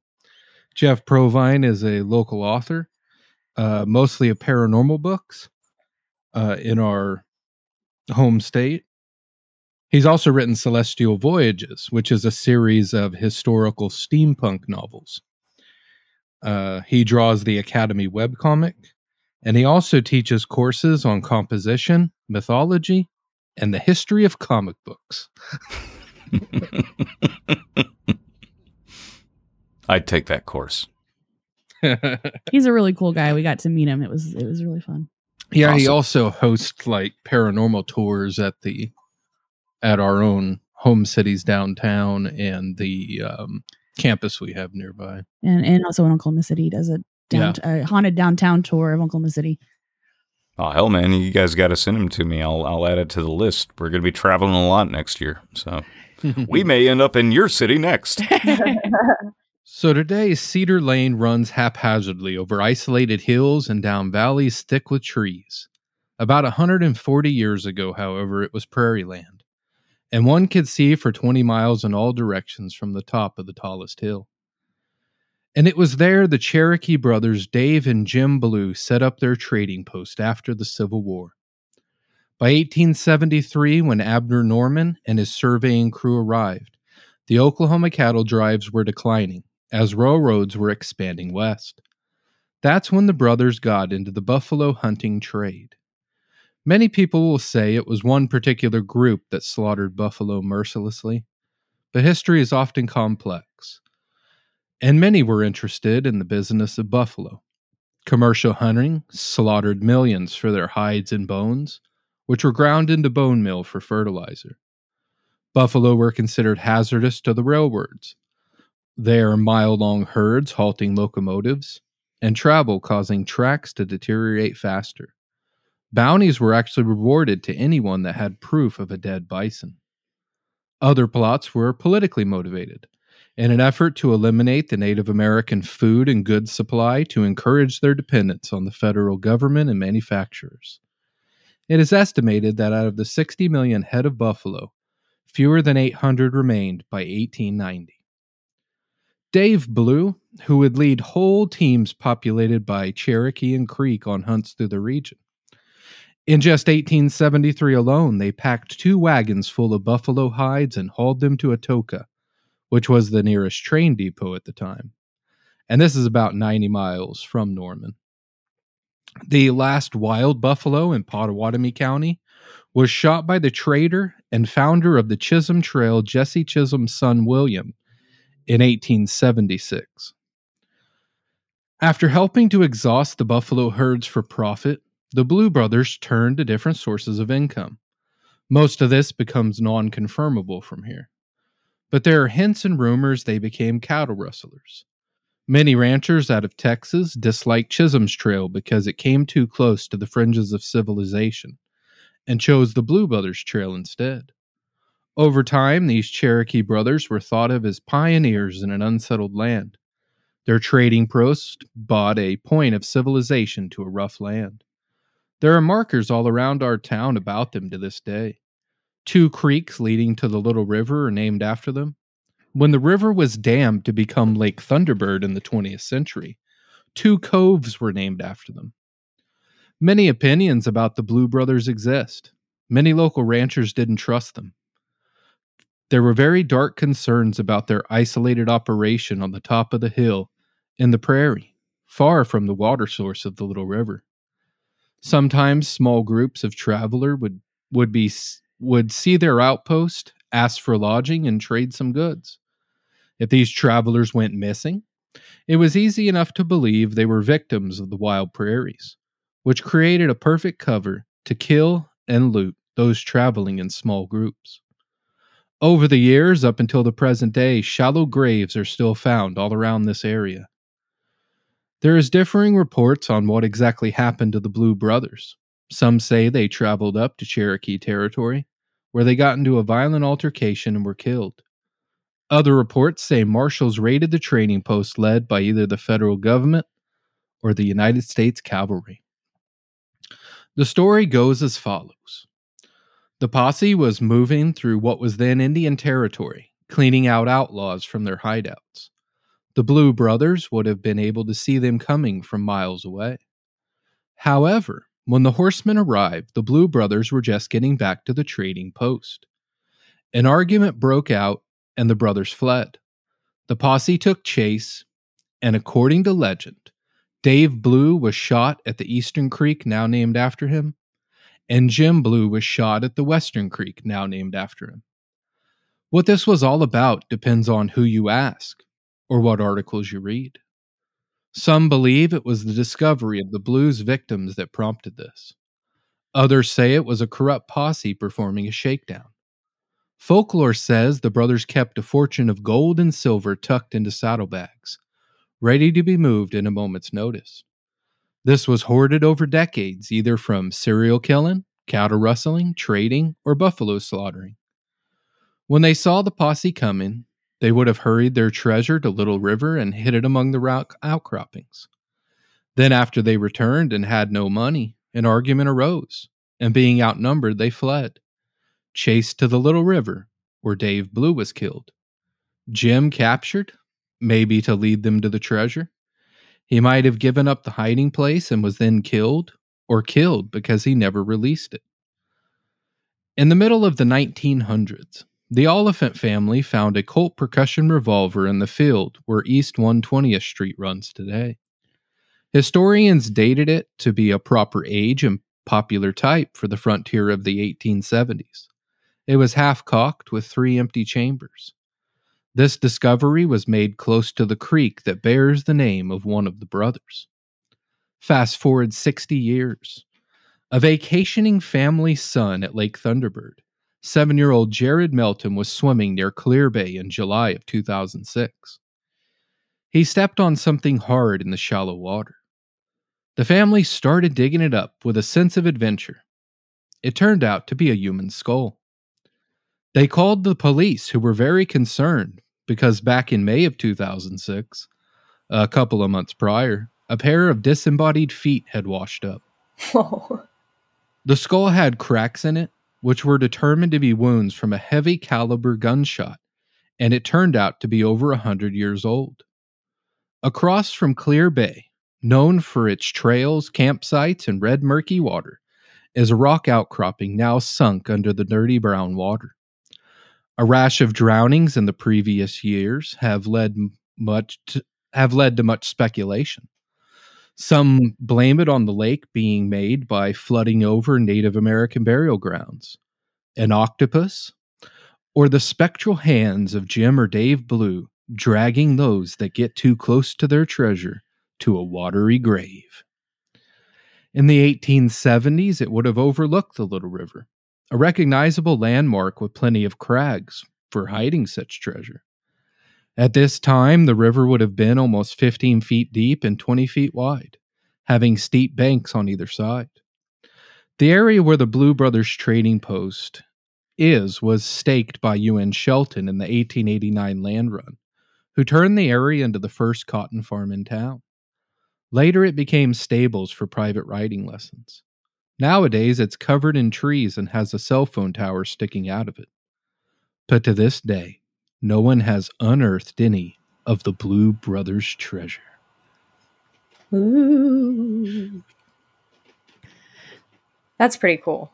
Jeff Provine is a local author, uh, mostly of paranormal books uh, in our home state. He's also written Celestial Voyages, which is a series of historical steampunk novels. Uh, he draws the Academy webcomic, and he also teaches courses on composition, mythology, and the history of comic books. I'd take that course. He's a really cool guy. We got to meet him. It was it was really fun. Yeah, he also hosts like paranormal tours at the at our own home cities downtown and the um, campus we have nearby. And and also in Oklahoma City does a down, a haunted downtown tour of Oklahoma City. Oh hell, man! You guys got to send him to me. I'll I'll add it to the list. We're gonna be traveling a lot next year, so we may end up in your city next. So today, Cedar Lane runs haphazardly over isolated hills and down valleys thick with trees. About 140 years ago, however, it was prairie land, and one could see for 20 miles in all directions from the top of the tallest hill. And it was there the Cherokee brothers Dave and Jim Blue set up their trading post after the Civil War. By 1873, when Abner Norman and his surveying crew arrived, the Oklahoma cattle drives were declining as railroads were expanding west. That's when the brothers got into the buffalo hunting trade. Many people will say it was one particular group that slaughtered buffalo mercilessly, but history is often complex. And many were interested in the business of buffalo. Commercial hunting slaughtered millions for their hides and bones, which were ground into bone meal for fertilizer. Buffalo were considered hazardous to the railroads, their mile long herds halting locomotives, and travel causing tracks to deteriorate faster. Bounties were actually rewarded to anyone that had proof of a dead bison. Other plots were politically motivated, in an effort to eliminate the Native American food and goods supply to encourage their dependence on the federal government and manufacturers. It is estimated that out of the 60 million head of buffalo, fewer than 800 remained by 1890. Dave Blue, who would lead whole teams populated by Cherokee and Creek on hunts through the region. In just 1873 alone, they packed two wagons full of buffalo hides and hauled them to Atoka, which was the nearest train depot at the time. And this is about 90 miles from Norman. The last wild buffalo in Pottawatomie County was shot by the trader and founder of the Chisholm Trail, Jesse Chisholm's son William, in 1876. After helping to exhaust the buffalo herds for profit, the Blue brothers turned to different sources of income. Most of this becomes non confirmable from here. But there are hints and rumors they became cattle rustlers. Many ranchers out of Texas disliked Chisholm's Trail because it came too close to the fringes of civilization and chose the Blue Brothers Trail instead. Over time, these Cherokee brothers were thought of as pioneers in an unsettled land. Their trading post bought a point of civilization to a rough land. There are markers all around our town about them to this day. Two creeks leading to the Little River are named after them. When the river was dammed to become Lake Thunderbird in the 20th century, two coves were named after them. Many opinions about the Blue Brothers exist. Many local ranchers didn't trust them. There were very dark concerns about their isolated operation on the top of the hill in the prairie, far from the water source of the little river. Sometimes small groups of traveler would would be would see their outpost, ask for lodging, and trade some goods. If these travelers went missing, it was easy enough to believe they were victims of the wild prairies, which created a perfect cover to kill and loot those traveling in small groups. Over the years, up until the present day, shallow graves are still found all around this area. There is differing reports on what exactly happened to the Blue Brothers. Some say they traveled up to Cherokee territory, where they got into a violent altercation and were killed. Other reports say marshals raided the training post led by either the federal government or the United States Cavalry. The story goes as follows The posse was moving through what was then Indian territory, cleaning out outlaws from their hideouts. The Blue Brothers would have been able to see them coming from miles away. However, when the horsemen arrived, the Blue Brothers were just getting back to the trading post. An argument broke out and the brothers fled. The posse took chase, and according to legend, Dave Blue was shot at the Eastern Creek, now named after him, and Jim Blue was shot at the Western Creek, now named after him. What this was all about depends on who you ask or what articles you read. Some believe it was the discovery of the Blues victims that prompted this. Others say it was a corrupt posse performing a shakedown. Folklore says the brothers kept a fortune of gold and silver tucked into saddlebags, ready to be moved in a moment's notice. This was hoarded over decades, either from serial killing, cattle rustling, trading, or buffalo slaughtering. When they saw the posse coming, they would have hurried their treasure to Little River and hid it among the rock outcroppings. Then, after they returned and had no money, an argument arose, and being outnumbered, they fled chased to the Little River, where Dave Blue was killed. Jim captured, maybe to lead them to the treasure. He might have given up the hiding place and was then killed, or killed because he never released it. In the middle of the 1900s, the Oliphant family found a Colt percussion revolver in the field where East 120th Street runs today. Historians dated it to be a proper age and popular type for the frontier of the 1870s. It was half cocked with three empty chambers. This discovery was made close to the creek that bears the name of one of the brothers. Fast forward 60 years. A vacationing family son at Lake Thunderbird, seven year old Jared Melton was swimming near Clear Bay in July of 2006. He stepped on something hard in the shallow water. The family started digging it up with a sense of adventure. It turned out to be a human skull. They called the police, who were very concerned because back in May of 2006, a couple of months prior, a pair of disembodied feet had washed up. Whoa. The skull had cracks in it, which were determined to be wounds from a heavy caliber gunshot, and it turned out to be over a hundred years old. Across from Clear Bay, known for its trails, campsites, and red murky water, is a rock outcropping now sunk under the dirty brown water. A rash of drownings in the previous years have led much to, have led to much speculation. Some blame it on the lake being made by flooding over Native American burial grounds, an octopus, or the spectral hands of Jim or Dave Blue dragging those that get too close to their treasure to a watery grave. In the 1870s, it would have overlooked the Little River, a recognizable landmark with plenty of crags for hiding such treasure. At this time, the river would have been almost 15 feet deep and 20 feet wide, having steep banks on either side. The area where the Blue Brothers trading post is was staked by UN Shelton in the 1889 land run, who turned the area into the first cotton farm in town. Later, it became stables for private riding lessons. Nowadays, it's covered in trees and has a cell phone tower sticking out of it. But to this day, no one has unearthed any of the Blue Brothers' treasure. Ooh. That's pretty cool.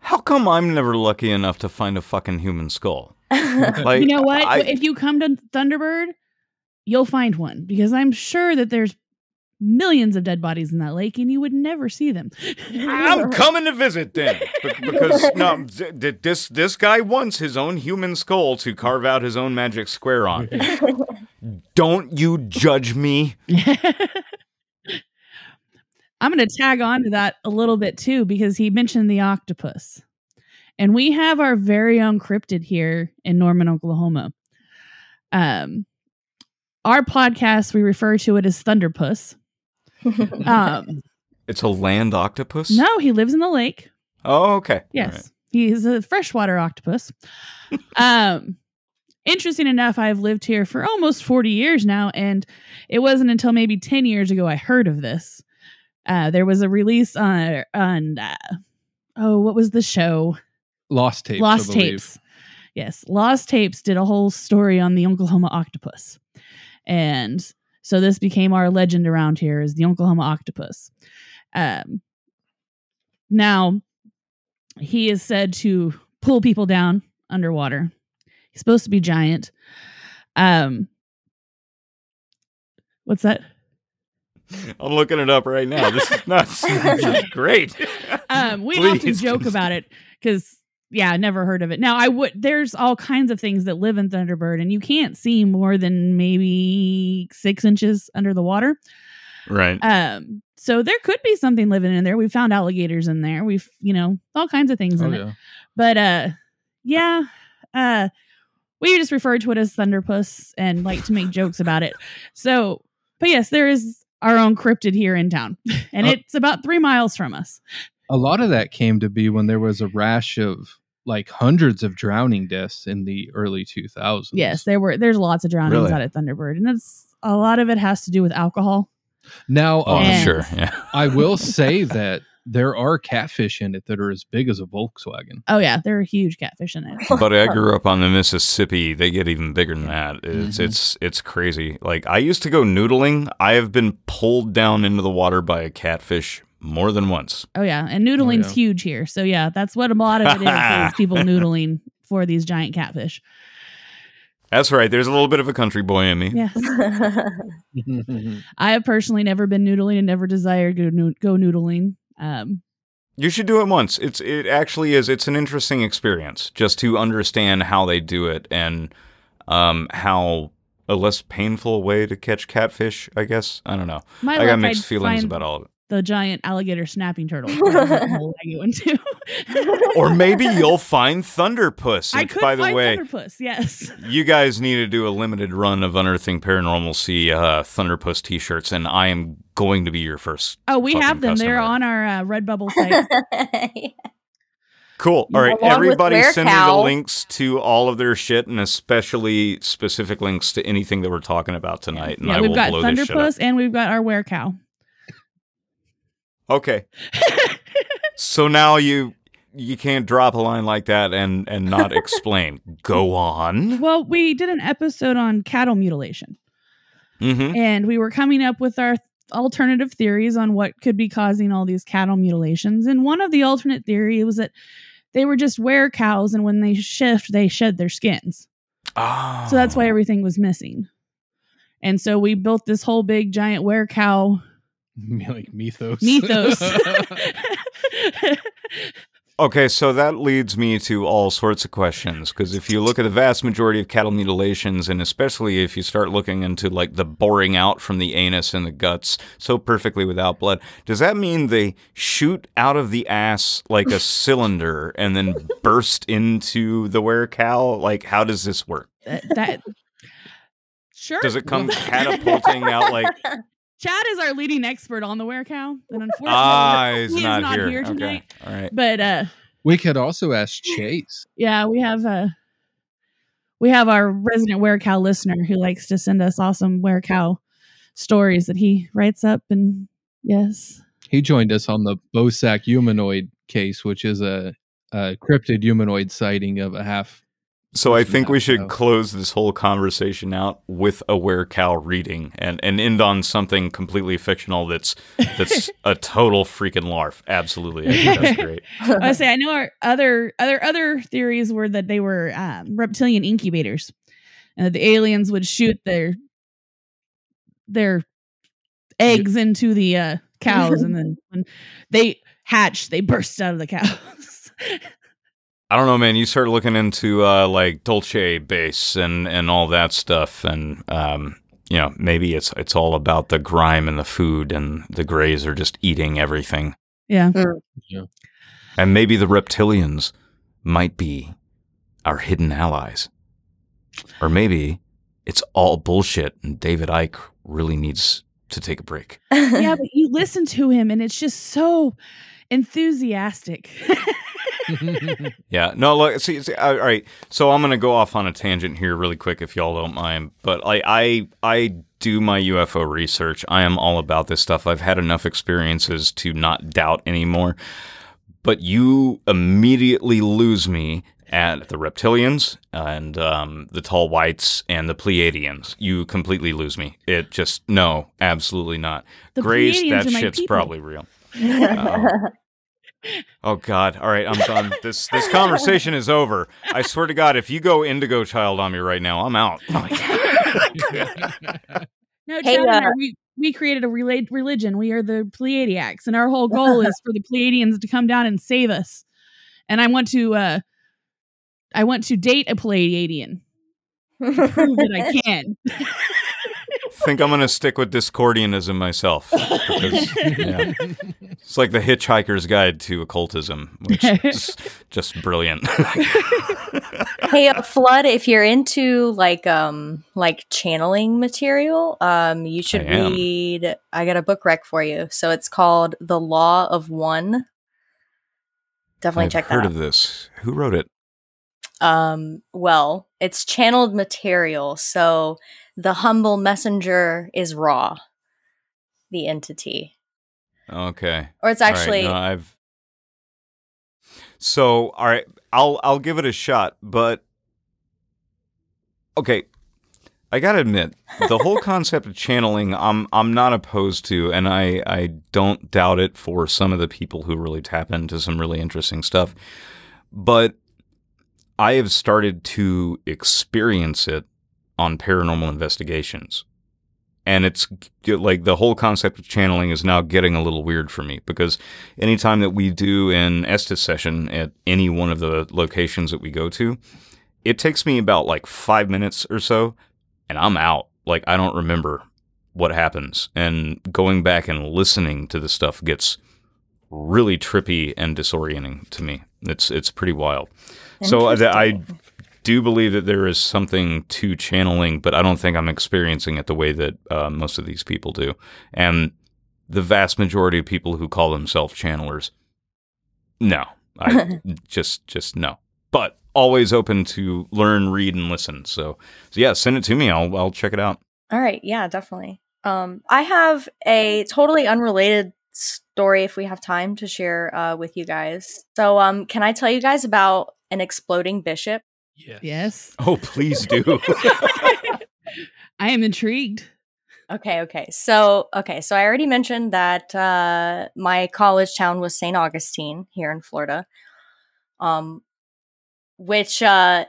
How come I'm never lucky enough to find a fucking human skull? Like, you know what? I- if you come to Thunderbird, you'll find one because I'm sure that there's millions of dead bodies in that lake and you would never see them. I'm coming to visit then, because no, th- th- this this guy wants his own human skull to carve out his own magic square on. Don't you judge me? I'm going to tag on to that a little bit too because he mentioned the octopus. And we have our very own cryptid here in Norman, Oklahoma. Um our podcast we refer to it as Thunderpuss. Um It's a land octopus. no, he lives in the lake. Oh, okay. Yes. He's a freshwater octopus. um interesting enough, I've lived here for almost 40 years now and it wasn't until maybe 10 years ago I heard of this. Uh there was a release on on uh, oh, what was the show? Lost tapes. Lost believe. Tapes. Yes, Lost Tapes did a whole story on the Oklahoma octopus. And so this became our legend around here is the Oklahoma octopus. Um now he is said to pull people down underwater. He's supposed to be giant. Um What's that? I'm looking it up right now. This is nuts. this is great. um, we often Please joke about it because, yeah, I never heard of it. Now, I would. There's all kinds of things that live in Thunderbird, and you can't see more than maybe six inches under the water. Right. Um, so there could be something living in there. We found alligators in there. We've, you know, all kinds of things Oh, in it. But uh, yeah, uh, we just refer to it as Thunderpuss and like to make jokes about it. So, but yes, there is our own cryptid here in town, and Uh, it's about three miles from us. A lot of that came to be when there was a rash of like hundreds of drowning deaths in the early 2000s. Yes, there were. There's lots of drownings Really? out at Thunderbird, and it's a lot of it has to do with alcohol. Now, Oh, um, And- sure. Yeah. I will say that there are catfish in it that are as big as a Volkswagen. Oh yeah, there are huge catfish in it. But I grew up on the Mississippi. They get even bigger than that. It's Mm-hmm. it's it's crazy. Like I used to go noodling. I have been pulled down into the water by a catfish more than once. Oh yeah, and noodling's yeah. huge here. So yeah, that's what a lot of it is, is people noodling for these giant catfish. That's right. There's a little bit of a country boy in me. Yes, I have personally never been noodling and never desired to go noodling. Um, You should do it once. It's it actually is. It's an interesting experience just to understand how they do it and um how a less painful way to catch catfish. I guess I don't know. my I got mixed I'd feelings find about all of it. The giant alligator snapping turtle. That's the hole I go into. Or maybe you'll find Thunderpuss. I could by the find way, Thunderpuss. Yes. you guys need to do a limited run of Unearthing Paranormalcy uh, Thunderpuss T-shirts, and I am going to be your first. Oh, we have them. They're on our uh, Redbubble site. Cool. All right, along everybody, Rare send me the links to all of their shit, and especially specific links to anything that we're talking about tonight. And yeah, I we've will got blow this shit up. Thunderpuss and we've got our were cow. Okay. so now you you can't drop a line like that and and not explain. Go on. Well, we did an episode on cattle mutilation, Mm-hmm. and we were coming up with our alternative theories on what could be causing all these cattle mutilations. And one of the alternate theory was that they were just were cows, and when they shift, they shed their skins. Oh. So that's why everything was missing. And so we built this whole big giant were cow like mythos. mythos. Okay, so that leads me to all sorts of questions because if you look at the vast majority of cattle mutilations, and especially if you start looking into like the boring out from the anus and the guts so perfectly without blood, does that mean they shoot out of the ass like a cylinder and then burst into the were cow? Like, how does this work? That, that sure. Does it come catapulting out like? Chad is our leading expert on the were cow, and unfortunately, Ah, he he's is not, not here. here okay, tonight. all right. But uh, We could also ask Chase. yeah, we have uh we have our resident were cow listener who likes to send us awesome were cow stories that he writes up, and yes, He joined us on the Bosac humanoid case, which is a, a cryptid humanoid sighting of a half. So I think we should close this whole conversation out with a were cow reading and, and end on something completely fictional that's that's a total freaking larf. Absolutely. I think that's great. I say I know our other other other theories were that they were um, reptilian incubators, and that the aliens would shoot their their eggs into the uh, cows, and then when they hatch, they burst out of the cows. I don't know, man. You start looking into uh, like Dulce base and, and all that stuff, and um, you know maybe it's it's all about the grime and the food, and the Greys are just eating everything, yeah, and maybe the reptilians might be our hidden allies, or maybe it's all bullshit, and David Icke really needs to take a break. yeah, but you listen to him, and it's just so enthusiastic. Yeah, no, look, see, see all right. So I'm gonna go off on a tangent here, really quick, if y'all don't mind. But like, I, I do my UFO research. I am all about this stuff. I've had enough experiences to not doubt anymore. But you immediately lose me at the reptilians and um, the tall whites and the Pleiadians. You completely lose me. It just no, absolutely not. The Greys, Pleiadians that are my shit's people. probably real. Oh. Oh God! All right, I'm done. This this conversation is over. I swear to God, if you go Indigo Child on me right now, I'm out. No, Hey, Chad uh, we, we created a relate religion. We are the Pleiadiacs, and our whole goal is for the Pleiadians to come down and save us. And I want to, uh, I want to date a Pleiadian. Prove that I can. Think I'm gonna stick with Discordianism myself. Because, yeah. It's like the Hitchhiker's Guide to Occultism, which is just brilliant. hey uh, flood if you're into like um like channeling material um you should I read i got a book rec for you so it's called the law of one definitely I've check heard that of this. Who wrote it? um well it's channeled material so the humble messenger is Ra the entity Okay. or it's All right, actually no, I've. So, all right, I'll I'll give it a shot, but okay, I gotta admit, the whole concept of channeling, I'm I'm not opposed to, and I I don't doubt it for some of the people who really tap into some really interesting stuff, but I have started to experience it on paranormal investigations and it's like the whole concept of channeling is now getting a little weird for me because anytime that we do an Estes session at any one of the locations that we go to, it takes me about like five minutes or so, and I'm out. Like I don't remember what happens, and going back and listening to the stuff gets really trippy and disorienting to me. It's it's pretty wild. So uh, I Interesting. Do believe that there is something to channeling, but I don't think I'm experiencing it the way that uh, most of these people do. And the vast majority of people who call themselves channelers, no, I just just no. But always open to learn, read, and listen. So, so yeah, send it to me. I'll I'll check it out. All right, yeah, definitely. Um, I have a totally unrelated story if we have time to share uh, with you guys. So, um, can I tell you guys about an exploding bishop? Yes. Oh, please do. I am intrigued. Okay, okay. So, okay, so I already mentioned that uh, my college town was St. Augustine here in Florida, um, which uh,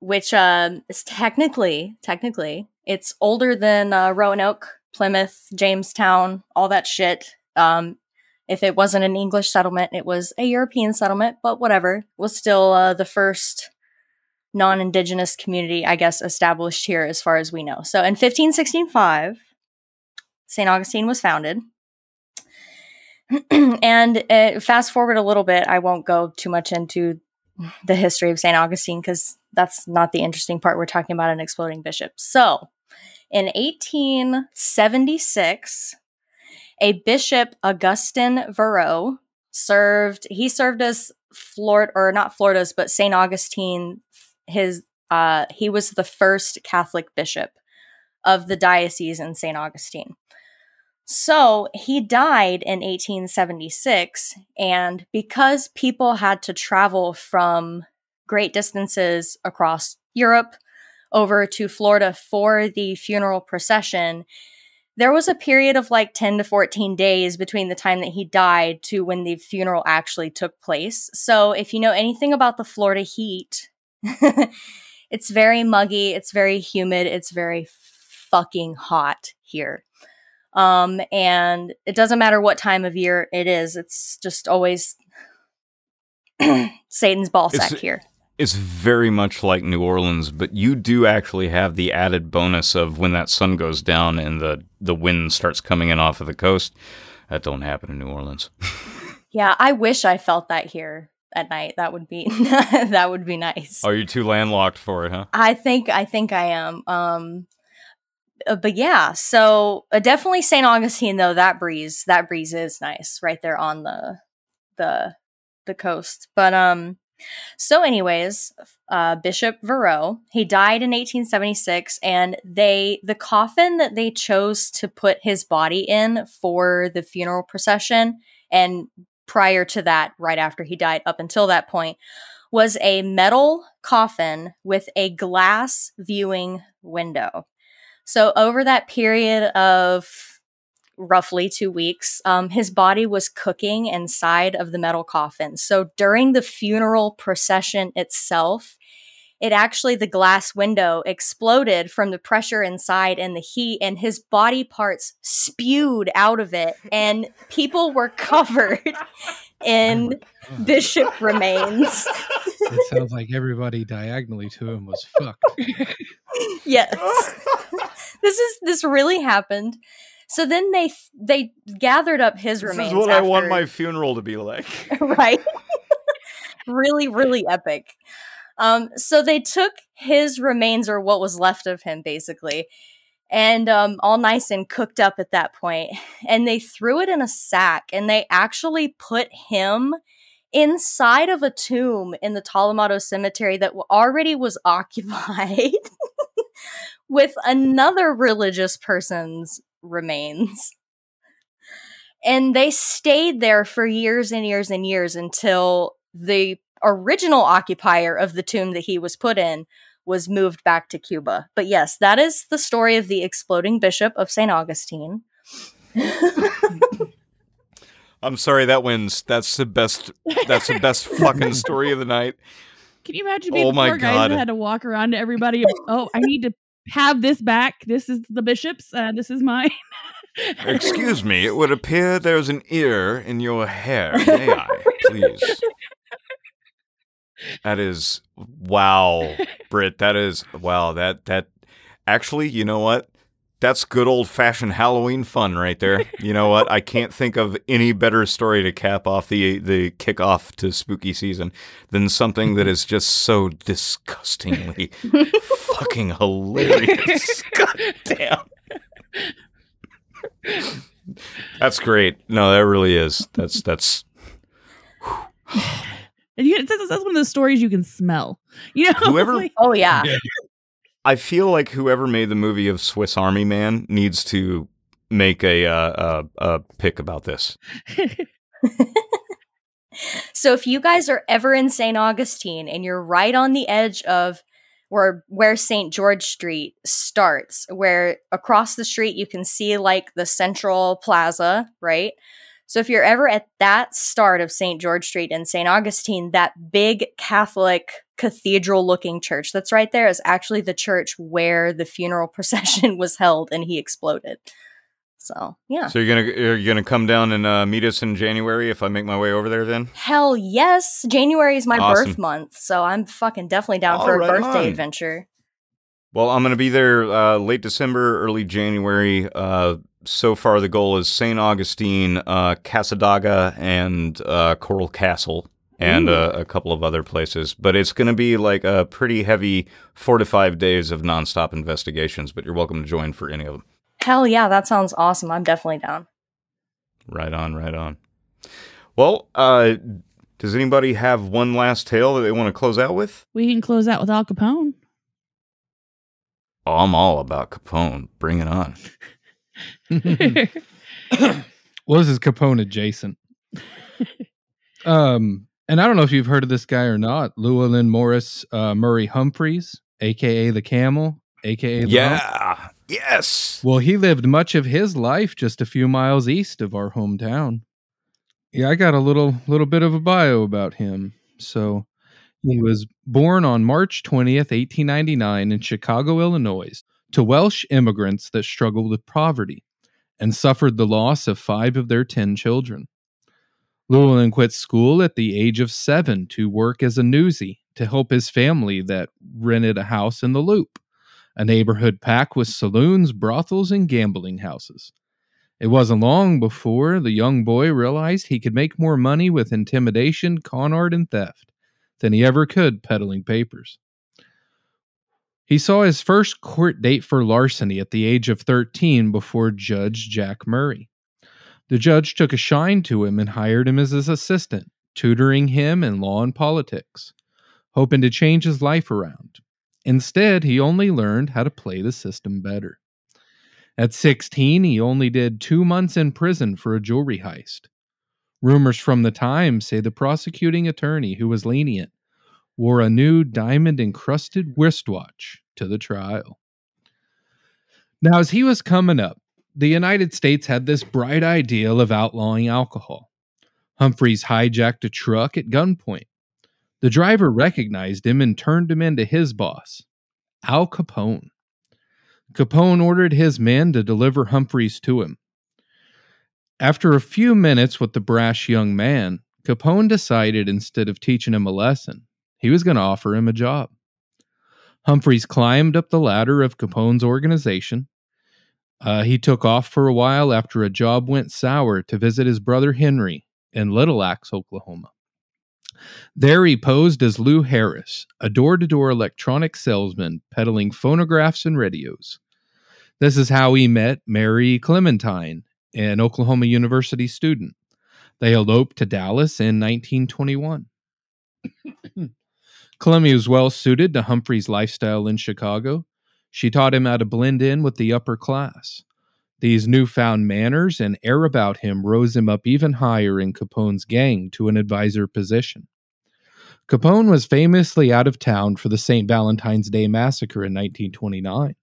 which uh, is technically technically it's older than uh, Roanoke, Plymouth, Jamestown, all that shit. Um, If it wasn't an English settlement, it was a European settlement, but whatever. It was still uh, the first non indigenous community, I guess, established here as far as we know. So in 1565, St. Augustine was founded. and fast forward a little bit, I won't go too much into the history of St. Augustine because that's not the interesting part. We're talking about an exploding bishop. So in 1876, a bishop, Augustin Verot, served, he served as Florida, or not Florida's, but St. Augustine. His, uh, he was the first Catholic bishop of the diocese in St. Augustine. So he died in 1876, and because people had to travel from great distances across Europe over to Florida for the funeral procession, there was a period of like 10 to 14 days between the time that he died to when the funeral actually took place. So if you know anything about the Florida heat, it's very muggy, it's very humid, it's very fucking hot here. Um, and it doesn't matter what time of year it is, it's just always Satan's ball sack It's- here. It's very much like New Orleans, but you do actually have the added bonus of when that sun goes down and the, the wind starts coming in off of the coast. That don't happen in New Orleans. Yeah, I wish I felt that here at night. That would be that would be nice. Are you too landlocked for it, huh? I think I think I am. Um uh, but yeah, so uh, definitely St. Augustine though that breeze that breeze is nice right there on the the the coast. But um so anyways, uh Bishop Verot, he died in 1876 and they the coffin that they chose to put his body in for the funeral procession and prior to that right after he died up until that point was a metal coffin with a glass viewing window. So, over that period of roughly two weeks, um, his body was cooking inside of the metal coffin. So, during the funeral procession itself, it actually, the glass window exploded from the pressure inside and the heat, and his body parts spewed out of it, and people were covered in oh bishop remains. It sounds like everybody diagonally to him was fucked. yes this is this really happened so then they they gathered up his This remains is what I want my funeral to be like. right really really epic um so they took his remains or what was left of him basically and um all nice and cooked up at that point and they threw it in a sack and they actually put him inside of a tomb in the Tolomato cemetery that already was occupied with another religious person's remains. And they stayed there for years and years and years until the original occupier of the tomb that he was put in was moved back to Cuba. But yes, that is the story of the exploding bishop of St. Augustine. I'm sorry, that wins. That's the best. That's the best fucking story of the night. Can you imagine being Oh the my poor guy God. that had to walk around to everybody? oh, I need to have this back. This is the bishop's. Uh, this is mine. Excuse me, it would appear there's an ear in your hair. May I, please? That is wow, Britt. That is wow. That that actually, you know what? That's good old fashioned Halloween fun right there. You know what? I can't think of any better story to cap off the the kickoff to spooky season than something that is just so disgustingly fucking hilarious. God damn. That's great. No, that really is. That's that's And you, that's, that's one of those stories you can smell. You know, Whoever- Like, Oh, yeah. I feel like whoever made the movie of Swiss Army Man needs to make a uh, a, a pick about this. So if you guys are ever in St. Augustine and you're right on the edge of where where St. George Street starts, where across the street you can see like the central plaza, right? So if you're ever at that start of St. George Street in St. Augustine, that big Catholic cathedral looking church that's right there is actually the church where the funeral procession was held and he exploded. So yeah. So you're gonna you're gonna come down and uh, meet us in January if I make my way over there. Then Hell yes. January is my birth month, so I'm fucking definitely down All for a right birthday on. adventure. Well, I'm going to be there uh, late December, early January. Uh, so far, the goal is St. Augustine, uh, Cassadaga, and uh, Coral Castle, and uh, a couple of other places. But it's going to be like a pretty heavy four to five days of nonstop investigations. But you're welcome to join for any of them. Hell yeah, that sounds awesome. I'm definitely down. Right on, right on. Well, uh, does anybody have one last tale that they want to close out with? We can close out with Al Capone. Oh, I'm all about Capone. Bring it on. well, this is Capone adjacent. um, and I don't know if you've heard of this guy or not, Llewellyn Morris uh, Murray Humphreys, aka the Camel, aka the Hump. Yeah. Yes. Well, he lived much of his life just a few miles east of our hometown. Yeah, I got a little little bit of a bio about him. So, he was born on March 20th, 1899 in Chicago, Illinois, to Welsh immigrants that struggled with poverty and suffered the loss of 5 of their 10 children. Llewellyn quit school at the age of 7 to work as a newsie to help his family that rented a house in the Loop a neighborhood packed with saloons, brothels, and gambling houses. It wasn't long before the young boy realized he could make more money with intimidation, con art, and theft than he ever could peddling papers. He saw his first court date for larceny at the age of 13 before Judge Jack Murray. The judge took a shine to him and hired him as his assistant, tutoring him in law and politics, hoping to change his life around. Instead, he only learned how to play the system better. At 16, he only did two months in prison for a jewelry heist. Rumors from the time say the prosecuting attorney, who was lenient, wore a new diamond encrusted wristwatch to the trial. Now, as he was coming up, the United States had this bright ideal of outlawing alcohol. Humphreys hijacked a truck at gunpoint. The driver recognized him and turned him into his boss, Al Capone. Capone ordered his men to deliver Humphreys to him. After a few minutes with the brash young man, Capone decided instead of teaching him a lesson, he was going to offer him a job. Humphreys climbed up the ladder of Capone's organization. Uh, he took off for a while after a job went sour to visit his brother Henry in Little Axe, Oklahoma. There he posed as Lou Harris, a door to door electronic salesman peddling phonographs and radios. This is how he met Mary Clementine, an Oklahoma University student. They eloped to Dallas in 1921. Clemmy was well suited to Humphrey's lifestyle in Chicago. She taught him how to blend in with the upper class. These newfound manners and air about him rose him up even higher in Capone's gang to an advisor position. Capone was famously out of town for the St. Valentine's Day Massacre in 1929.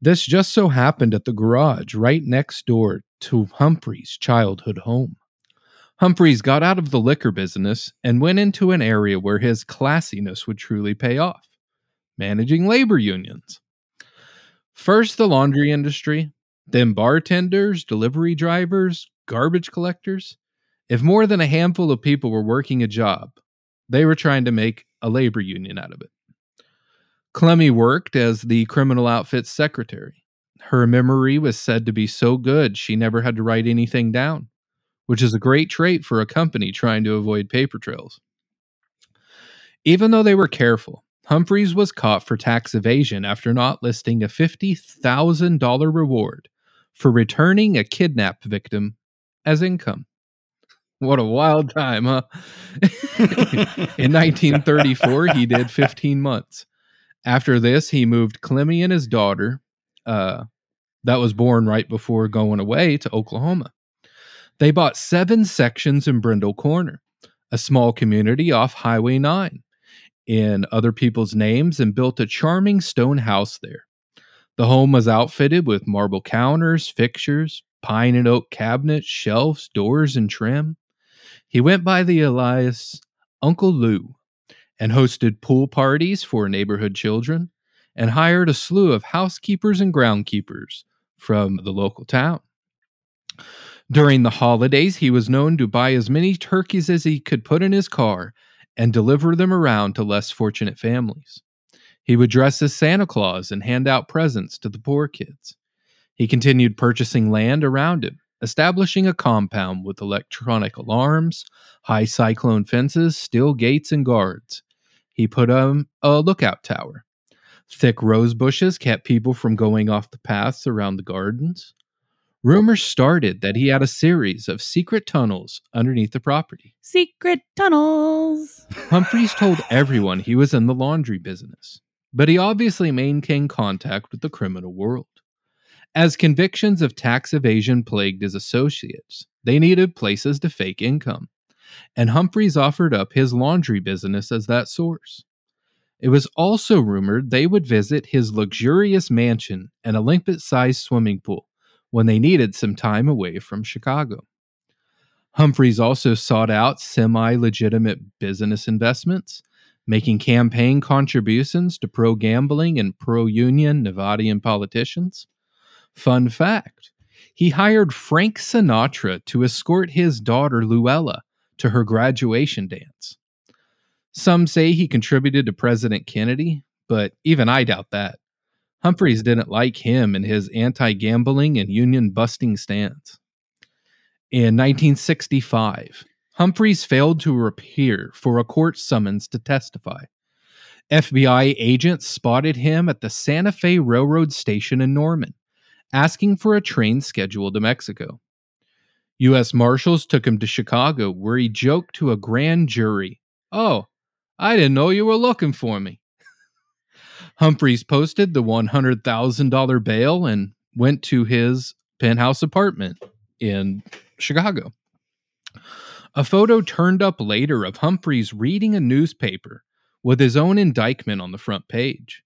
This just so happened at the garage right next door to Humphrey's childhood home. Humphreys got out of the liquor business and went into an area where his classiness would truly pay off managing labor unions. First, the laundry industry, then bartenders, delivery drivers, garbage collectors. If more than a handful of people were working a job, they were trying to make a labor union out of it. Clemmy worked as the criminal outfit's secretary. Her memory was said to be so good she never had to write anything down, which is a great trait for a company trying to avoid paper trails. Even though they were careful, Humphreys was caught for tax evasion after not listing a $50,000 reward for returning a kidnap victim as income. What a wild time, huh? In 1934, he did 15 months. After this, he moved Clemmy and his daughter, uh, that was born right before going away to Oklahoma. They bought seven sections in Brindle Corner, a small community off Highway 9, in other people's names and built a charming stone house there. The home was outfitted with marble counters, fixtures, pine and oak cabinets, shelves, doors, and trim. He went by the alias Uncle Lou and hosted pool parties for neighborhood children and hired a slew of housekeepers and groundkeepers from the local town. During the holidays, he was known to buy as many turkeys as he could put in his car and deliver them around to less fortunate families. He would dress as Santa Claus and hand out presents to the poor kids. He continued purchasing land around him, establishing a compound with electronic alarms, high cyclone fences, steel gates, and guards. He put um, a lookout tower. Thick rose bushes kept people from going off the paths around the gardens. Rumors started that he had a series of secret tunnels underneath the property. Secret tunnels. Humphreys told everyone he was in the laundry business, but he obviously maintained contact with the criminal world. As convictions of tax evasion plagued his associates, they needed places to fake income, and Humphreys offered up his laundry business as that source. It was also rumored they would visit his luxurious mansion and Olympic sized swimming pool when they needed some time away from Chicago. Humphreys also sought out semi legitimate business investments, making campaign contributions to pro gambling and pro union Nevadian politicians. Fun fact he hired Frank Sinatra to escort his daughter Luella to her graduation dance. Some say he contributed to President Kennedy, but even I doubt that. Humphreys didn't like him and his anti gambling and union busting stance. In 1965, Humphreys failed to appear for a court summons to testify. FBI agents spotted him at the Santa Fe Railroad Station in Norman, asking for a train schedule to Mexico. U.S. Marshals took him to Chicago, where he joked to a grand jury, Oh, I didn't know you were looking for me. Humphreys posted the $100,000 bail and went to his penthouse apartment in Chicago. A photo turned up later of Humphreys reading a newspaper with his own indictment on the front page.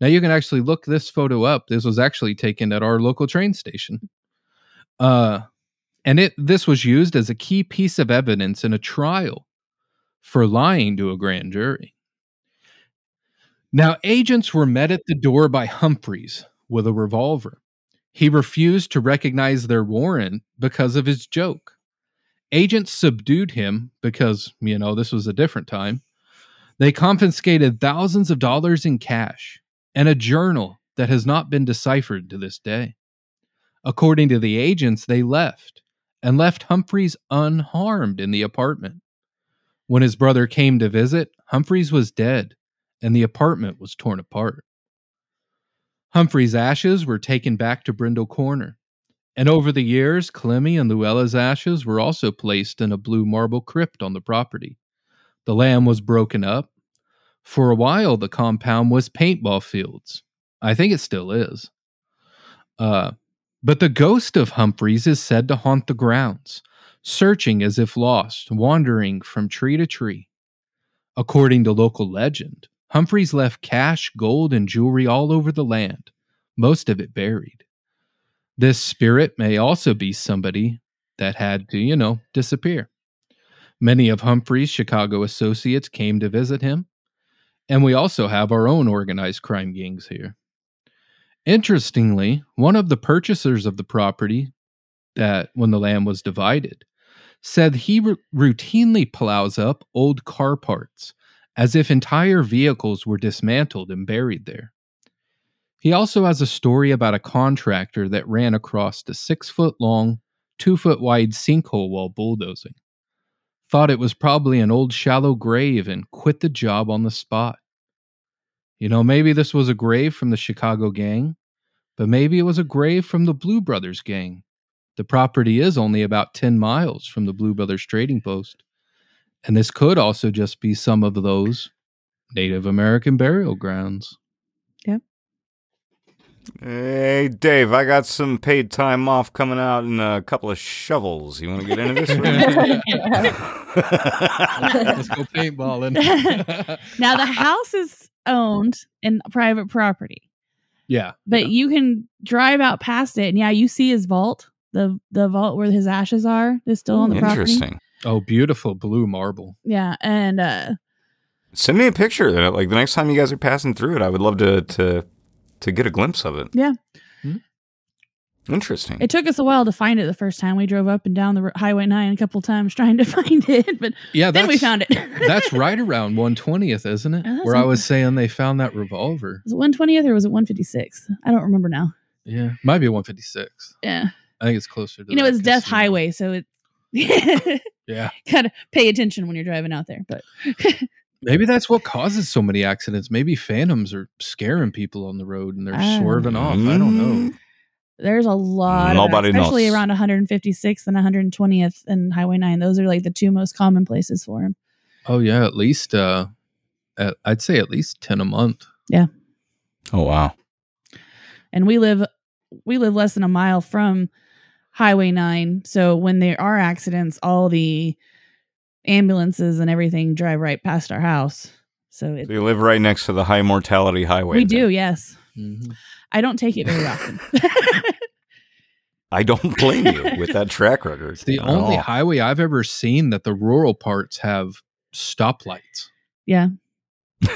Now you can actually look this photo up. This was actually taken at our local train station. Uh, and it this was used as a key piece of evidence in a trial for lying to a grand jury. Now, agents were met at the door by Humphreys with a revolver. He refused to recognize their warrant because of his joke. Agents subdued him because, you know, this was a different time. They confiscated thousands of dollars in cash and a journal that has not been deciphered to this day. According to the agents, they left and left Humphreys unharmed in the apartment. When his brother came to visit, Humphreys was dead and the apartment was torn apart. Humphrey's ashes were taken back to Brindle Corner, and over the years, Clemmy and Luella's ashes were also placed in a blue marble crypt on the property. The land was broken up. For a while, the compound was paintball fields. I think it still is. Uh, but the ghost of Humphreys is said to haunt the grounds, searching as if lost, wandering from tree to tree. According to local legend, Humphreys left cash, gold, and jewelry all over the land, most of it buried. This spirit may also be somebody that had to, you know, disappear. Many of Humphrey's Chicago associates came to visit him, and we also have our own organized crime gangs here. Interestingly, one of the purchasers of the property that when the land was divided said he r- routinely plows up old car parts as if entire vehicles were dismantled and buried there. He also has a story about a contractor that ran across a six foot long, two foot wide sinkhole while bulldozing. Thought it was probably an old shallow grave and quit the job on the spot. You know, maybe this was a grave from the Chicago gang, but maybe it was a grave from the Blue Brothers gang. The property is only about 10 miles from the Blue Brothers trading post. And this could also just be some of those Native American burial grounds. Yep. Hey, Dave, I got some paid time off coming out in a couple of shovels. You want to get into this? Let's go paintballing. now the house is owned in private property, yeah. but yeah. you can drive out past it, and yeah, you see his vault. The the vault where his ashes are is still on the property. Interesting. Oh, beautiful blue marble. Yeah, and uh, Send me a picture. Then, like the next time you guys are passing through it, I would love to to to get a glimpse of it. yeah, Interesting. It took us a while to find it the first time. We drove up and down the Highway 9 a couple times trying to find it, but Yeah, then we found it. That's right around 120th, isn't it? Oh, Where I was saying they found that revolver. Was it 120th or was it 156? I don't remember now. Yeah, might be 156. Yeah. I think it's closer to. You know, it's Death. Highway, so it Yeah, gotta pay attention when you're driving out there. But maybe that's what causes so many accidents. Maybe phantoms are scaring people on the road and they're swerving off. I don't know. there's a lot, of Nobody that, especially knows. around 156th and 120th and Highway 9. Those are like the two most common places for them. Oh yeah, at least uh, at, I'd say at least ten a month. Yeah. Oh wow. and we live we live less than a mile from highway 9 so when there are accidents all the ambulances and everything drive right past our house so it, So you live right next to the high mortality highway. we then. do yes Mm-hmm. i don't take it very often I don't blame you with that track record. It's the only all. highway I've ever seen that the rural parts have stoplights yeah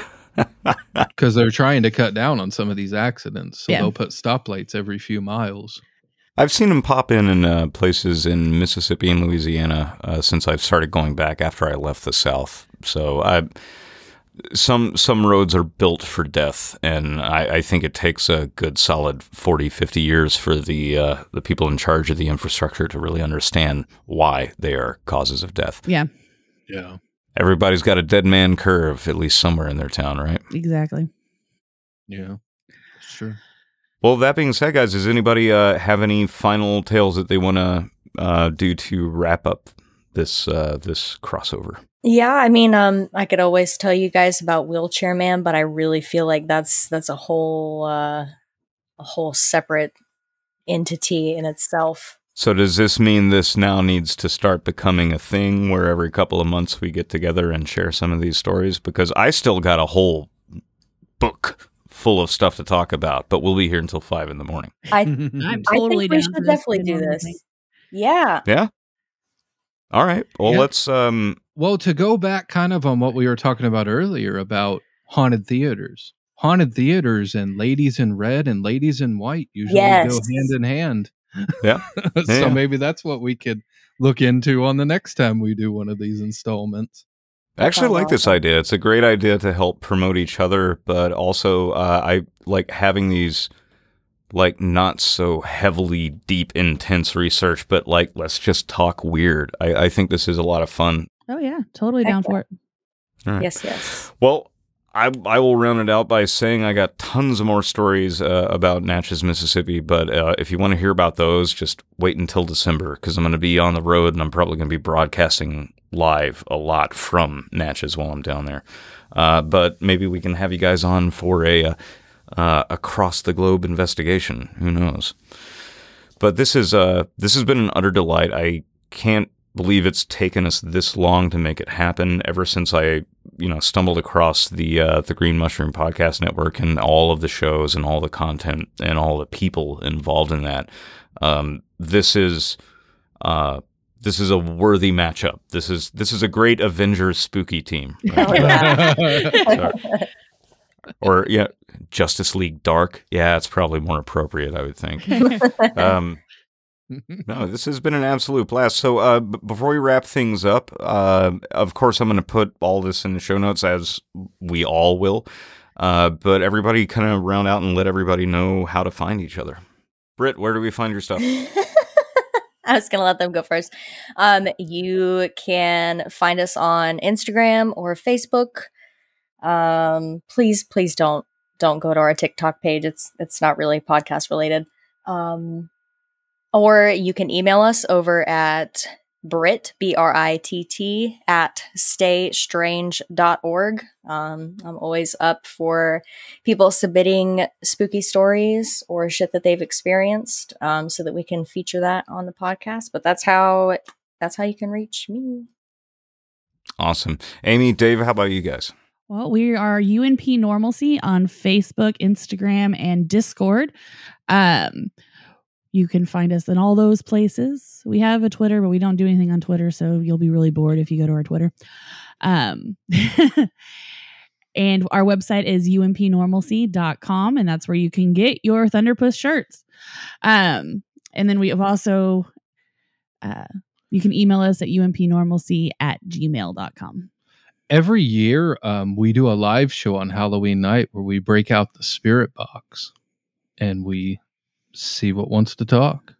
because they're trying to cut down on some of these accidents. So Yeah. they'll put stoplights every few miles. I've seen them pop in in uh, places in Mississippi and Louisiana uh, since I've started going back after I left the South. So I, some some roads are built for death, and I, I think it takes a good solid 40, 50 years for the uh, the people in charge of the infrastructure to really understand why they are causes of death. yeah Yeah. Everybody's got a dead man curve, at least somewhere in their town, right? exactly Yeah. Sure. Well, that being said, guys, does anybody uh, have any final tales that they want to uh, do to wrap up this uh, this crossover? Yeah, I mean, um, I could always tell you guys about Wheelchair Man, but I really feel like that's that's a whole uh, a whole separate entity in itself. So, does this mean this now needs to start becoming a thing where every couple of months we get together and share some of these stories? Because I still got a whole book full of stuff to talk about, but we'll be here until five in the morning. I i'm I totally think we down should for this definitely do this. thing. Yeah. Yeah. All right. Well, Yeah. let's. um Well, to go back kind of on what we were talking about earlier about haunted theaters. Haunted theaters and ladies in red and ladies in white usually go hand in hand. Yeah. so Yeah. maybe that's what we could look into on the next time we do one of these installments. I actually sounds like this idea. It's a great idea to help promote each other, but also uh, I like having these like not so heavily deep, intense research, but like let's just talk weird. I, I think this is a lot of fun. oh yeah totally down for it All right. Yes, yes. Well, I I will round it out by saying I got tons of more stories uh, about Natchez, Mississippi. But uh, if you want to hear about those, just wait until December because I'm going to be on the road and I'm probably going to be broadcasting live a lot from Natchez while I'm down there. Uh, but maybe we can have you guys on for a uh, uh, across the globe investigation. Who knows? But this is uh this has been an utter delight. I can't believe it's taken us this long to make it happen. Ever since I you know stumbled across the uh, the Green Mushroom Podcast Network and all of the shows and all the content and all the people involved in that. Um, this is uh, this is a worthy matchup. This is this is a great Avengers spooky team. Or yeah, Justice League Dark. Yeah, it's probably more appropriate, I would think. Um, no, this has been an absolute blast. So, uh, b- before we wrap things up, uh, of course, I'm going to put all this in the show notes as we all will. Uh, but everybody kind of round out and let everybody know how to find each other. Britt, where do we find your stuff? I was gonna let them go first. Um, you can find us on Instagram or Facebook. Um, please, please don't don't go to our TikTok page. It's it's not really podcast related. Um, or you can email us over at Brit B R I T T at staystrange.org. Um, I'm always up for people submitting spooky stories or shit that they've experienced um, so that we can feature that on the podcast but that's how that's how you can reach me Awesome. Amy, Dave, how about you guys? Well, we are UNP Normalcy on Facebook, Instagram, and Discord. Um, you can find us in all those places. We have a Twitter, but we don't do anything on Twitter, so you'll be really bored if you go to our Twitter. Um, and our website is unpnormalcy.com, and that's where you can get your Thunderpuss shirts. Um, and then we have also, uh, you can email us at unpnormalcy at gmail.com. Every year, um, we do a live show on Halloween night where we break out the spirit box and we see what wants to talk.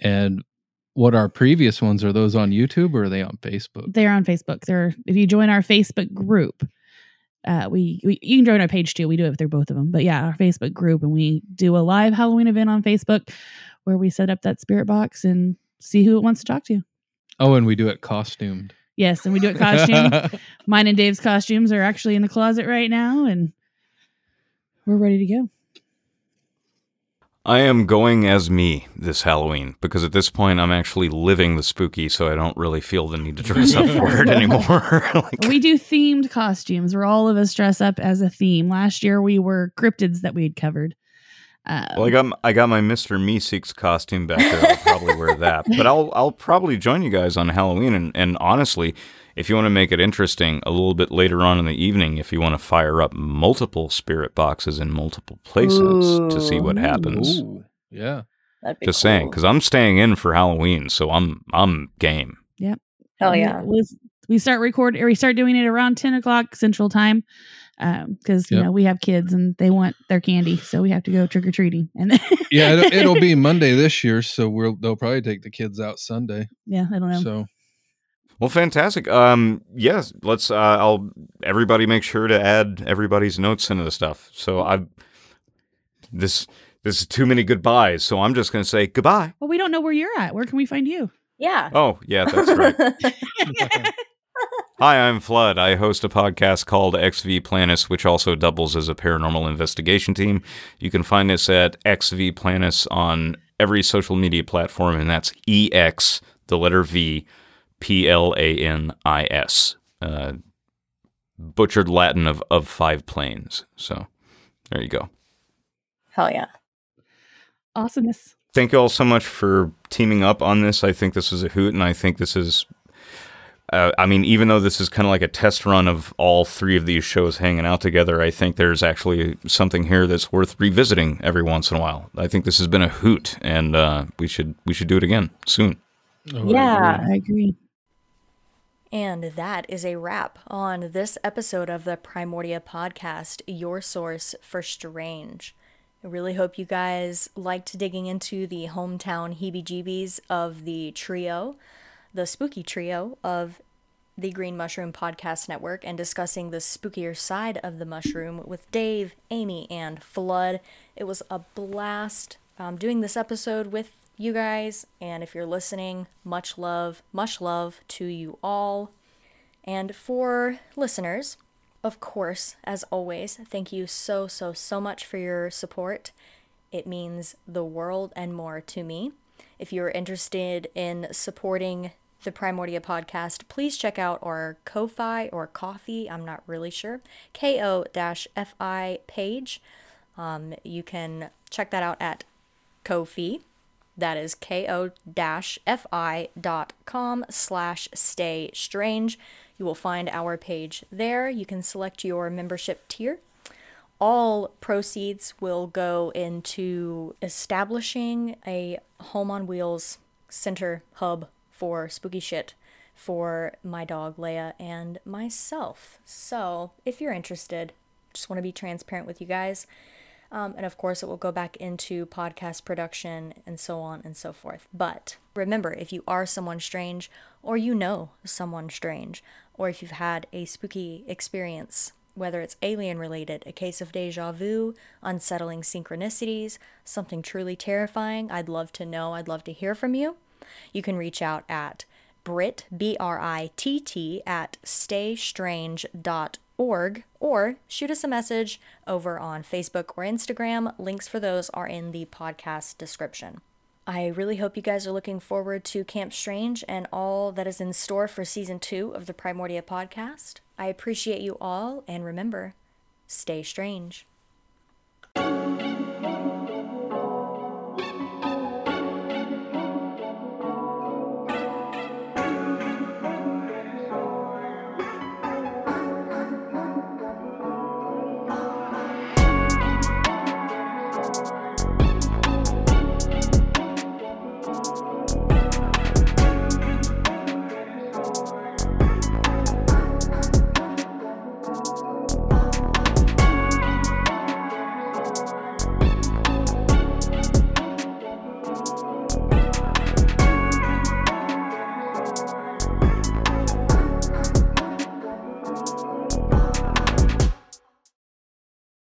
And what our previous ones are those on YouTube or are they on Facebook? They're on Facebook. They're if you join our Facebook group, uh, we, we you can join our page too. We do it through both of them. But yeah, our Facebook group, and we do a live Halloween event on Facebook where we set up that spirit box and see who it wants to talk to. Oh, and we do it costumed. Yes, and we do it costume. Mine and Dave's costumes are actually in the closet right now, and we're ready to go. I am going as me this Halloween because at this point I'm actually living the spooky, so I don't really feel the need to dress up for it anymore. like, We do themed costumes where all of us dress up as a theme. Last year we were cryptids that we had covered. Uh, well, I got I got my Mister Meeseeks costume back there. I'll probably wear that, but I'll I'll probably join you guys on Halloween. And, and honestly, if you want to make it interesting, a little bit later on in the evening, if you want to fire up multiple spirit boxes in multiple places to see what happens. Ooh, yeah. That'd be Just saying, because I'm staying in for Halloween, so I'm I'm game. Yep. Hell we- yeah. We, we start record or we start doing it around 10 o'clock central time um, because you Yep. know we have kids and they want their candy so we have to go trick-or-treating and then Yeah, it'll, it'll be Monday this year, so we'll they'll probably take the kids out Sunday. yeah i don't know So Well, fantastic. Um, yes, let's. Uh, I'll. Everybody, make sure to add everybody's notes into the stuff. So I. This this is too many goodbyes. So I'm just going to say goodbye. well we don't know where you're at where can we find you Yeah. Oh yeah, that's right. Hi, I'm Flood. I host a podcast called Ex V Planis, which also doubles as a paranormal investigation team. You can find us at Ex V Planis on every social media platform, and that's EX, the letter V, P L A N I S. Uh, butchered Latin of, of five planes. So there you go. Hell yeah. awesomeness thank you all so much for teaming up on this. I think this is a hoot, and I think this is. Uh, I mean, even though this is kind of like a test run of all three of these shows hanging out together, I think there's actually something here that's worth revisiting every once in a while. I think this has been a hoot, and uh, we should we should do it again soon. oh, I Yeah. agree. i agree And that is a wrap on this episode of the Primordia podcast, your source for strange. I really hope you guys liked digging into the hometown heebie jeebies of the trio, the spooky trio of the Green Mushroom Podcast Network, and discussing the spookier side of the mushroom with Dave, Amy, and Flood. It was a blast um, doing this episode with you guys. And if you're listening, much love, much love to you all. And for listeners, of course, as always, thank you so, so, so much for your support. It means the world and more to me. If you're interested in supporting the Primordia podcast, please check out our Ko-Fi or Coffee, I'm not really sure, ko-fi page. Um, you can check that out at Ko-fi. That is ko-fi.com slash stay strange. You will find our page there. You can select your membership tier. All proceeds will go into establishing a home on wheels center hub for spooky shit for my dog Leia and myself. So, if you're interested, just want to be transparent with you guys. Um, and of course, it will go back into podcast production and so on and so forth. But remember, if you are someone strange, or you know someone strange, or if you've had a spooky experience, whether it's alien related, a case of deja vu, unsettling synchronicities, something truly terrifying, I'd love to know. I'd love to hear from you. You can reach out at Brit, B R I T T, at staystrange.org or shoot us a message over on Facebook or Instagram. Links for those are in the podcast description. I really hope you guys are looking forward to Camp Strange and all that is in store for season two of the Primordia podcast. I appreciate you all, and remember, stay strange.